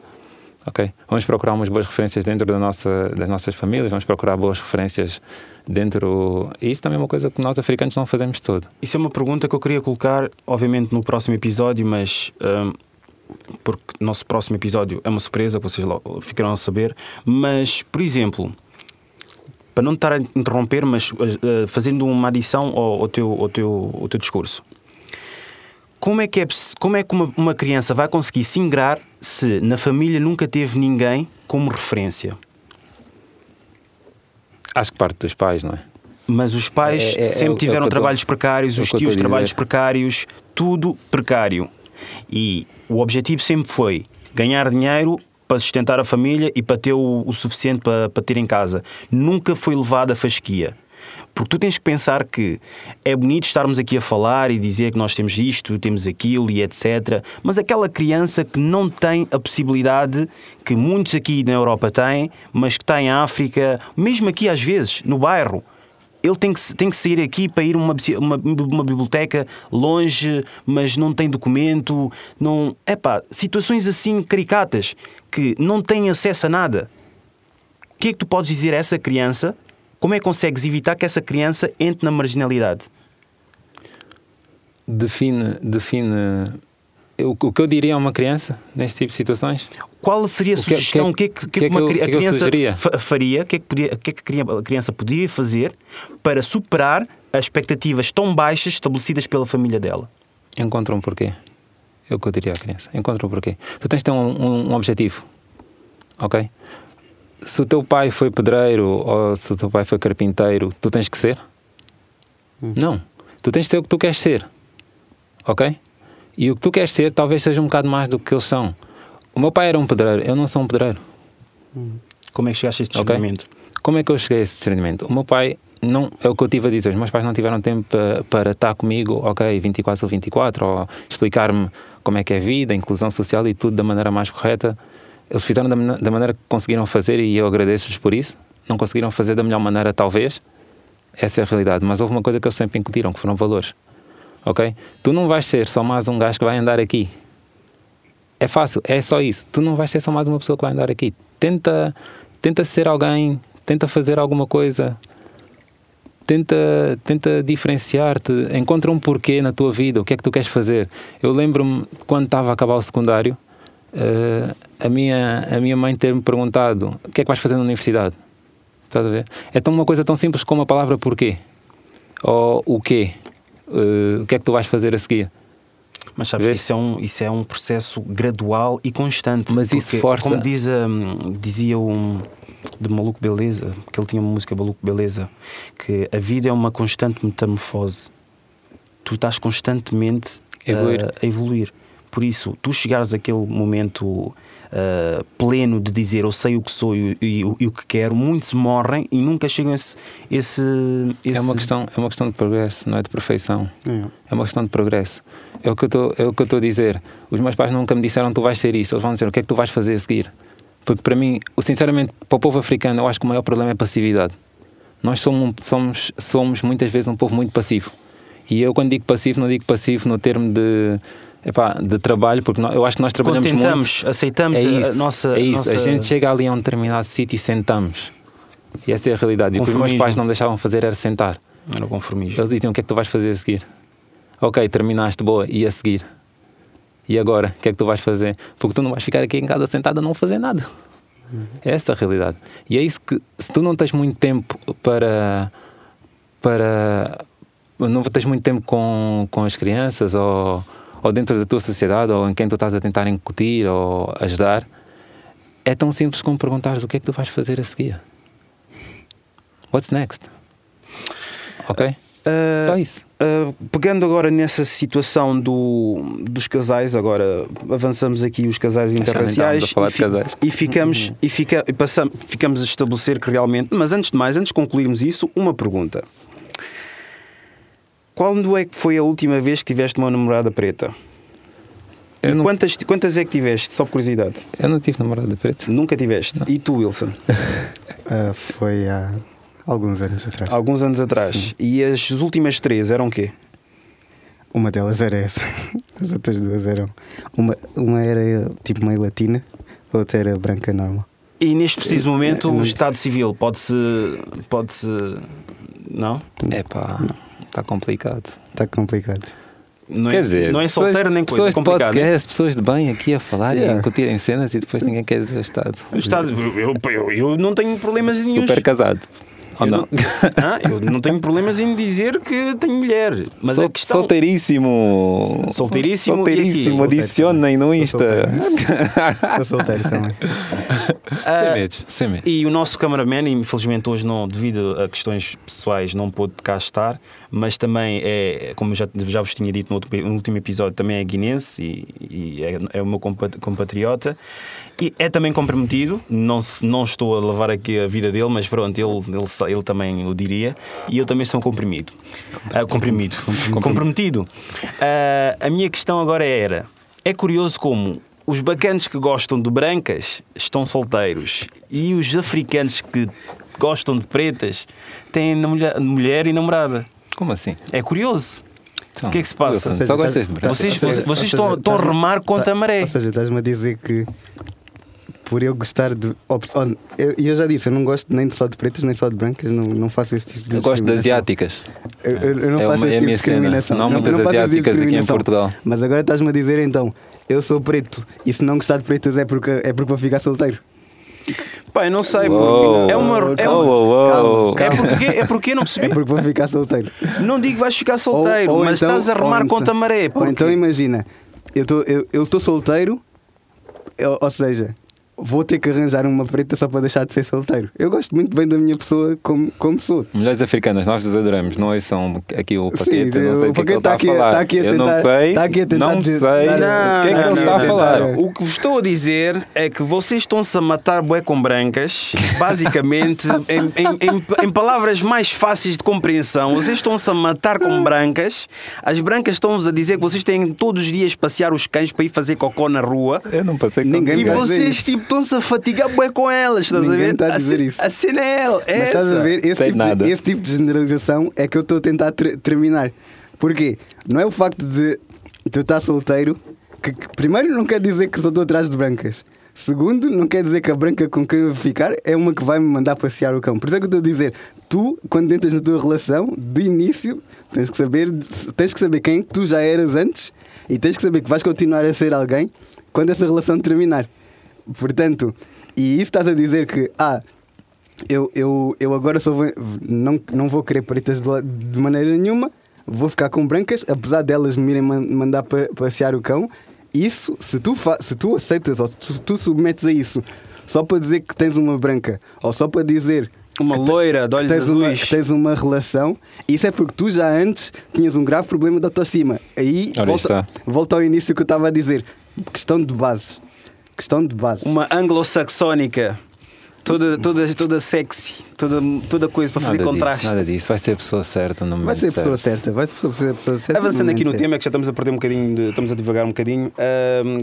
Ok? Vamos procurar umas boas referências dentro da nossa, das nossas famílias, vamos procurar boas referências dentro. E isso também é uma coisa que nós africanos não fazemos todo. Isso é uma pergunta que eu queria colocar, obviamente, no próximo episódio, mas. hum, porque nosso próximo episódio é uma surpresa, vocês ficarão a saber. Mas, por exemplo, para não estar a interromper, mas uh, fazendo uma adição ao, ao teu, ao, teu, ao teu discurso. Como é que, é, como é que uma, uma criança vai conseguir se ingrar se na família nunca teve ninguém como referência? Acho que parte dos pais, não é? Mas os pais É- é- é sempre é tiveram que eu tô- trabalhos precários, é os tios trabalhos precários, tudo precário. E o objetivo sempre foi ganhar dinheiro para sustentar a família e para ter o, o suficiente para, para ter em casa. Nunca foi levado a fasquia. Porque tu tens que pensar que é bonito estarmos aqui a falar e dizer que nós temos isto, temos aquilo e etc. Mas aquela criança que não tem a possibilidade que muitos aqui na Europa têm, mas que está em África, mesmo aqui às vezes, no bairro, ele tem que, tem que sair aqui para ir a uma, uma, uma biblioteca longe, mas não tem documento. Não, epá, situações assim caricatas que não têm acesso a nada. O que é que tu podes dizer a essa criança? Como é que consegues evitar que essa criança entre na marginalidade? Define, define o, o que eu diria a uma criança neste tipo de situações? Qual seria a que- sugestão? O que- que, é que, que é uma que a é criança faria? O que é que, podia, que, é que a criança podia fazer para superar as expectativas tão baixas estabelecidas pela família dela? Encontra um porquê. É o que eu diria à criança. Encontra um porquê. Tu tens de ter um, um- um objetivo. Ok? Se o teu pai foi pedreiro ou se o teu pai foi carpinteiro, tu tens que ser? Não. Tu tens de ser o que tu queres ser. Ok? E o que tu queres ser talvez seja um bocado mais do que eles são. O meu pai era um pedreiro, eu não sou um pedreiro. Como é que chegaste a este discernimento? Como é que eu cheguei a esse discernimento? O meu pai, não, é o que eu tive a dizer, os meus pais não tiveram tempo para, para estar comigo, ok, 24 ou 24, ou explicar-me como é que é a vida, a inclusão social e tudo da maneira mais correta. Eles fizeram da, da maneira que conseguiram fazer e eu agradeço-lhes por isso. Não conseguiram fazer da melhor maneira, talvez. Essa é a realidade. Mas houve uma coisa que eles sempre incutiram, que foram valores. Ok? Tu não vais ser só mais um gajo que vai andar aqui. É fácil, é só isso. Tu não vais ser só mais uma pessoa que vai andar aqui. Tenta, tenta ser alguém, tenta fazer alguma coisa, tenta, tenta diferenciar-te, encontra um porquê na tua vida, o que é que tu queres fazer. Eu lembro-me, quando estava a acabar o secundário, eh, a, minha, a minha mãe ter-me perguntado o que é que vais fazer na universidade. Estás a ver? É tão uma coisa tão simples como a palavra porquê. Ou o quê. Eh, o que é que tu vais fazer a seguir. Mas sabes que Vês? isso é, um, isso é um processo gradual e constante. Mas isso força- Como diz, hum, dizia um de Maluco Beleza, que ele tinha uma música Maluco Beleza, que a vida é uma constante metamorfose. Tu estás constantemente Evoluir. uh, a evoluir. Por isso, tu chegares àquele momento uh, pleno de dizer eu sei o que sou e, e o- e o que quero, muitos morrem e nunca chegam a esse. esse, esse É, uma questão, é uma questão de progresso, não é de perfeição. É. É uma questão de progresso. É o que eu estou- é o que eu estou a dizer. Os meus pais nunca me disseram tu vais ser isto. Eles vão dizer o que é que tu vais fazer a seguir. Porque para mim, sinceramente, para o povo africano, eu acho que o maior problema é a passividade. Nós somos, somos, somos muitas vezes um povo muito passivo. E eu, quando digo passivo, não digo passivo no termo de, epá, de trabalho, porque nó- eu acho que nós trabalhamos muito. Contentamos, aceitamos É a- isso, a nossa. é isso. nossa- A gente chega ali a um determinado sítio e sentamos. E essa é a realidade. E o que os meus pais não deixavam fazer era sentar. Era o conformismo. Eles diziam o que é que tu vais fazer a seguir. Ok, terminaste, boa, e a seguir? E agora, o que é que tu vais fazer? Porque tu não vais ficar aqui em casa sentado a não fazer nada. É essa a realidade. E é isso que, se tu não tens muito tempo para. para não tens muito tempo com, com as crianças ou, ou dentro da tua sociedade ou em quem tu estás a tentar incutir ou ajudar, é tão simples como perguntares o que é que tu vais fazer a seguir. What's next? Ok? Ah, Só isso. Uh, pegando agora nessa situação do, dos casais, agora avançamos aqui os casais nem interraciais e, casais. e ficamos e fica, e passam- ficamos a estabelecer que realmente, mas antes de mais, antes de concluirmos isso, uma pergunta. Quando é que foi a última vez que tiveste uma namorada preta? E não, quantas, quantas é que tiveste? Só por curiosidade. eu não tive namorada preta. Nunca tiveste. E tu, Wilson? Ah, foi há alguns anos atrás. Alguns anos atrás. E as últimas três eram o quê? Uma delas era essa. As outras duas eram. Uma, uma era tipo meio latina, a outra era branca normal. E neste preciso momento, É, o Estado Civil pode-se. Pode-se. Não? É pá, está complicado. Está complicado. Não Quer é, dizer, não é pessoas- solteiro nem coisa. Pessoas É de podcast, pessoas de bem aqui a falar e a Yeah. incutirem cenas e depois ninguém quer dizer o Estado. O Estado, eu, eu, eu não tenho problemas nenhum. Super casado. Ou Eu não? Ah, eu não tenho problemas em dizer que tenho mulher. Mas Sol- a questão. Solteiríssimo. Solteiríssimo e Solteiríssimo. Adicionem no Sou Insta. Sou solteiro também. Ah, Sem medos, sem medos. E o nosso cameraman, infelizmente hoje não, devido a questões pessoais, não pôde cá estar, mas também é, como já, já vos tinha dito no, outro, no último episódio, também é guinense e, e é, é o meu compa- compatriota. E é também comprometido, não, não estou a levar aqui a vida dele, mas pronto, ele, ele, ele também o diria. E eu também sou um comprimido. Ah, comprimido. Comprometido. Ah, a minha questão agora era: é curioso como os bacanos que gostam de brancas estão solteiros e os africanos que gostam de pretas têm mulher, mulher e namorada. Como assim? É curioso. Então, O que é que se passa? Seja, só gostas de branco. Vocês, vocês seja, estão, estão a remar contra a maré. Ou seja, estás-me a dizer que por eu gostar de. on- eu- E eu, já disse, eu não gosto nem só de pretas nem só de brancas, não, não faço esse tipo de Eu gosto de asiáticas. Eu, eu- eu não É faço uma- esse é a tipo de minha cena. discriminação. Não há eu muitas faço esse tipo de asiáticas aqui em discriminação. Portugal. Mas agora estás-me a dizer então, eu sou preto e se não gostar de pretas é porque, é porque vou ficar solteiro. Pai, não sei, porque é uma. É, uma, uou. Calma, é porque, é porque eu não É percebi. porque vou ficar solteiro. Não digo que vais ficar solteiro, Ou- ou mas então- estás a remar então- contra a maré. Ou porque- então imagina, eu estou eu, eu tô solteiro, eu- ou seja, vou ter que arranjar uma preta só para deixar de ser solteiro. Eu gosto muito bem da minha pessoa como, como sou. Mulheres africanas, nós vos adoramos. Não são aqui o Sim, paquete, não sei o que é que ele está a tá aqui- falar. tá aqui a Eu não tentar- sei, tá aqui a tentar não dizer- sei dar- o que é que Não, ele está não, a falar. não. O que vos estou a dizer é que vocês estão-se a matar bué com brancas, basicamente, em, em- em- em palavras mais fáceis de compreensão, vocês estão-se a matar com brancas, as brancas estão-vos a dizer que vocês têm todos os dias passear os cães para ir fazer cocó na rua. Eu não passei com Ninguém E está a vocês isso. tipo, estão-se a fatigar bué com elas, estás a Ninguém ver? está a dizer isso. A cena é ela, é Mas estás essa. a ver? Esse tipo, nada. de, esse tipo de generalização é que eu estou a tentar ter- terminar. Porquê? Não é o facto de tu estar solteiro que, que primeiro não quer dizer que só estou atrás de brancas. Segundo, não quer dizer que a branca com quem eu vou ficar é uma que vai me mandar passear o cão. Por isso é que eu estou a dizer, tu, quando entras na tua relação, de início, tens que saber, tens que saber quem tu já eras antes e tens que saber que vais continuar a ser alguém quando essa relação terminar. Portanto, e isso estás a dizer que, ah, eu, eu, eu agora só vou, não, não vou querer pretas de, de maneira nenhuma, vou ficar com brancas, apesar delas me irem man- mandar pa, passear o cão. Isso, se tu, fa, se tu aceitas ou tu, tu submetes a isso só para dizer que tens uma branca ou só para dizer Uma loira de que olhos tens, uma, azuis. que tens uma relação, isso é porque tu já antes tinhas um grave problema de autoestima. Aí volta, volta ao início que eu estava a dizer: questão de bases. Questão de base. Uma anglo-saxónica. Toda, toda, toda sexy, toda, toda coisa para fazer Nada contraste. disso, nada disso. Vai ser a pessoa certa no Vai momento ser a pessoa certo. certa, vai ser a pessoa, certa. Avançando aqui no momento tema, que já estamos a perder um bocadinho, de- estamos a divagar um bocadinho.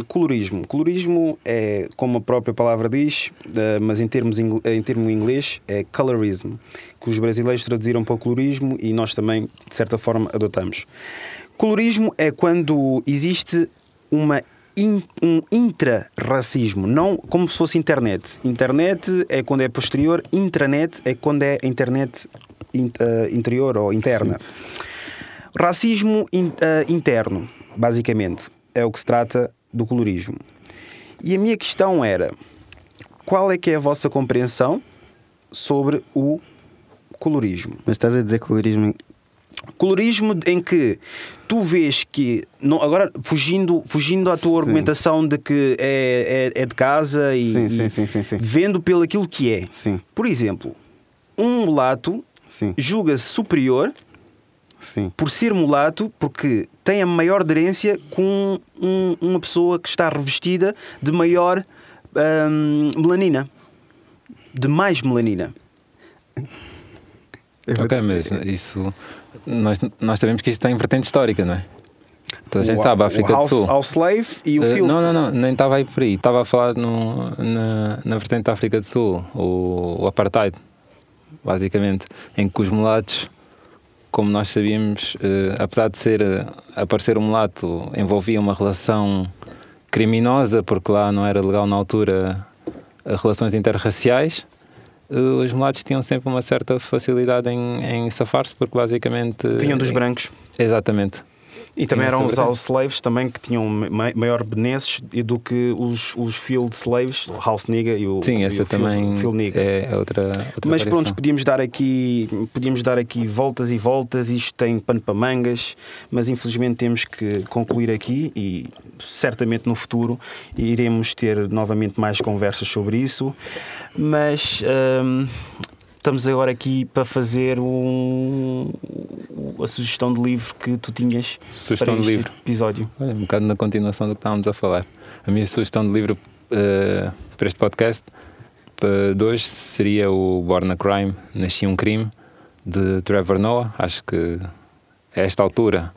colorismo. Colorismo é, como a própria palavra diz, ah, mas em, termos, em termo inglês, é colorism, que os brasileiros traduziram para o colorismo e nós também, de certa forma, adotamos. Colorismo é quando existe uma in- um intra-racismo, não como se fosse internet. Internet é quando é posterior, intranet é quando é internet in- ah, interior ou interna. Racismo in- ah, interno, basicamente, é o que se trata do colorismo. E a minha questão era: qual é que é a vossa compreensão sobre o colorismo? Mas estás a dizer colorismo. Colorismo em que tu vês que. Não, agora, fugindo, fugindo à tua Sim. argumentação de que é, é, é de casa e, Sim, e sim, sim, sim, sim. vendo pelo aquilo que é. Sim, Por exemplo, um mulato sim, julga-se superior sim. por ser mulato, porque tem a maior aderência com um- uma pessoa que está revestida de maior hum, melanina. De mais melanina. Ok, mas isso. Nós, nós sabemos que isso tem vertente histórica, não é? Toda a gente O- sabe, a África House, do Sul. House Slave e o filme. não, não, não, nem estava aí por aí. Estava a falar no, na, na vertente da África do Sul, o, o Apartheid, basicamente, em que os mulatos, como nós sabíamos, eh, apesar de ser eh, aparecer um mulato, envolvia uma relação criminosa, porque lá não era legal na altura relações interraciais. Eh, Os mulatos tinham sempre uma certa facilidade em, em safar-se, porque basicamente. Vinham dos eh, brancos. Exatamente. E também eram os house slaves também que tinham ma- maior benesses do que os, os field slaves, o house nigga e o, Sim, essa o field, também field nigga. é outra, outra Mas variação. pronto, podíamos dar aqui podíamos dar aqui voltas e voltas, isto tem pano para mangas, mas infelizmente temos que concluir aqui e certamente no futuro iremos ter novamente mais conversas sobre isso. Mas hum, estamos agora aqui para fazer um, a sugestão de livro que tu tinhas Sugestão para de este livro. episódio. Olha, um bocado na continuação do que estávamos a falar. A minha sugestão de livro eh, para este podcast para de hoje seria o Born a Crime, Nasci um Crime, de Trevor Noah. Acho que a esta altura,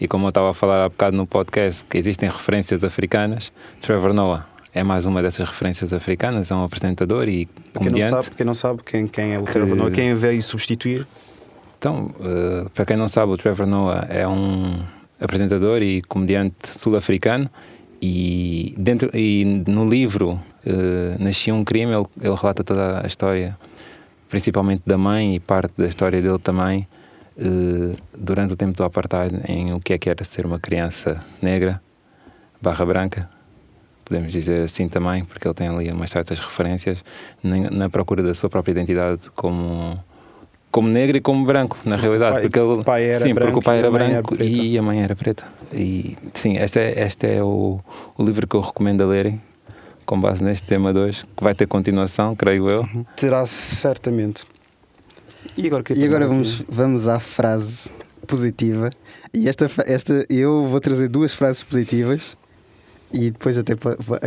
e como eu estava a falar há bocado no podcast, que existem referências africanas, Trevor Noah é mais uma dessas referências africanas, é um apresentador e Para quem não comediante. sabe, quem, não sabe quem, quem é o Trevor Noah, quem veio substituir. Então, eh, para quem não sabe, o Trevor Noah é um apresentador e comediante sul-africano e, dentro, e no livro eh, Nasci um Crime, ele, ele relata toda a história, principalmente da mãe e parte da história dele também, eh, durante o tempo do apartheid, em o que é que era ser uma criança negra, barra branca, podemos dizer assim também, porque ele tem ali umas certas referências na, na procura da sua própria identidade como como negro e como branco, na realidade. pai- porque ele, o pai era sim, porque branco o pai era era branco preta. e a mãe era preta. E sim, este é, este é o, o livro que eu recomendo a lerem, com base neste tema 2, que vai ter continuação, creio eu. Terá certamente. E agora, E agora vamos, vamos à frase positiva. E esta, esta eu vou trazer duas frases positivas e depois até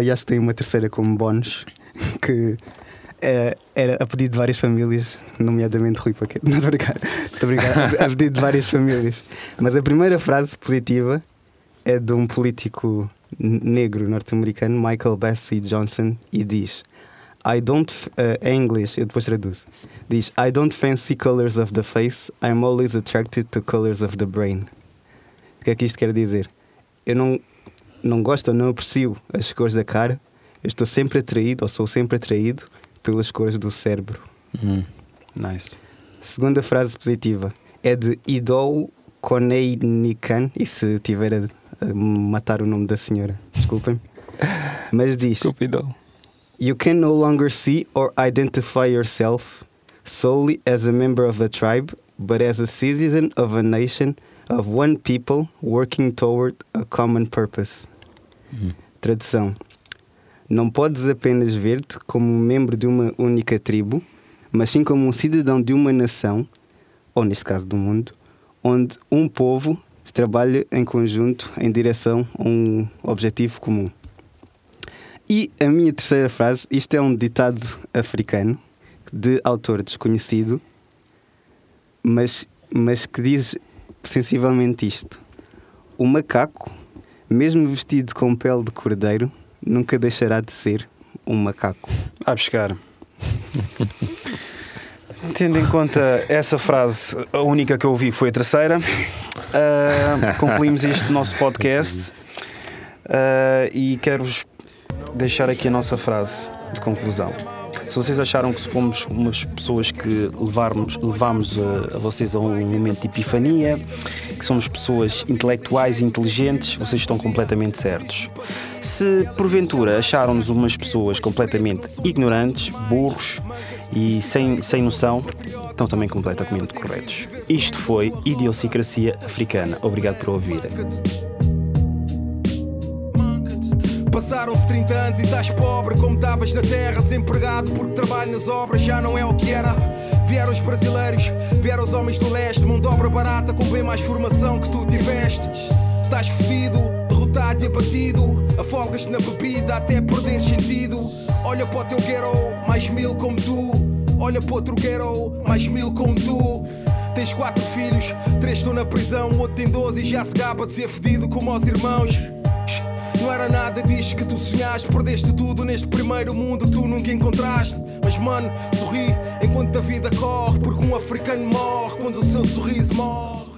e acho que tem uma terceira como bónus que é, era a pedido de várias famílias, nomeadamente Rui Paquete. Não, a brincar. Estou a. A pedido de várias famílias. Mas a primeira frase positiva é de um político negro norte-americano, Michael Bessie Johnson, e diz: I don't. é em inglês, eu depois traduzo. Diz: I don't fancy colors of the face, I'm always attracted to colors of the brain. O que é que isto quer dizer? Eu não, não gosto ou não aprecio as cores da cara, eu estou sempre atraído, ou sou sempre atraído, pelas cores do cérebro. Hum. Nice. Segunda frase positiva é de Idol Koneynikan, e se tiver a, a matar o nome da senhora, desculpem. Mas diz: Estúpido. You can no longer see or identify yourself solely as a member of a tribe, but as a citizen of a nation of one people working toward a common purpose. Tradução: Não podes apenas ver-te como membro de uma única tribo, mas sim como um cidadão de uma nação, ou neste caso do mundo, onde um povo trabalha em conjunto em direção a um objetivo comum. E a minha terceira frase, isto é um ditado africano de autor desconhecido, mas, mas que diz sensivelmente isto: O macaco, mesmo vestido com pele de cordeiro, nunca deixará de ser um macaco. A buscar. Tendo em conta essa frase, a única que eu ouvi foi a terceira, ah, concluímos este nosso podcast Ah, e quero-vos deixar aqui a nossa frase de conclusão. Se vocês acharam que fomos umas pessoas que levarmos, levámos a, a vocês a um momento de epifania, que somos pessoas intelectuais e inteligentes, vocês estão completamente certos. Se porventura acharam-nos umas pessoas completamente ignorantes, burros e sem, sem noção, estão também completamente corretos. Isto foi Idiosincrasia Africana. Obrigado por ouvirem. Passaram-se 30 anos e estás pobre como estavas na terra, desempregado porque trabalho nas obras já não é o que era. Vieram os brasileiros, vieram os homens do leste, mão de obra barata com bem mais formação que tu tiveste. Estás fodido, derrotado e abatido, afogas-te na bebida até perder sentido. Olha para o teu ghetto, mais mil como tu. Olha para outro ghetto, mais mil como tu. Tens quatro filhos, três estão na prisão, outro tem 12 e já se gaba de ser fedido como aos irmãos. Não era nada disto que tu sonhaste, perdeste tudo neste primeiro mundo que tu nunca encontraste. Mas mano, sorri enquanto a vida corre, porque um africano morre quando o seu sorriso morre.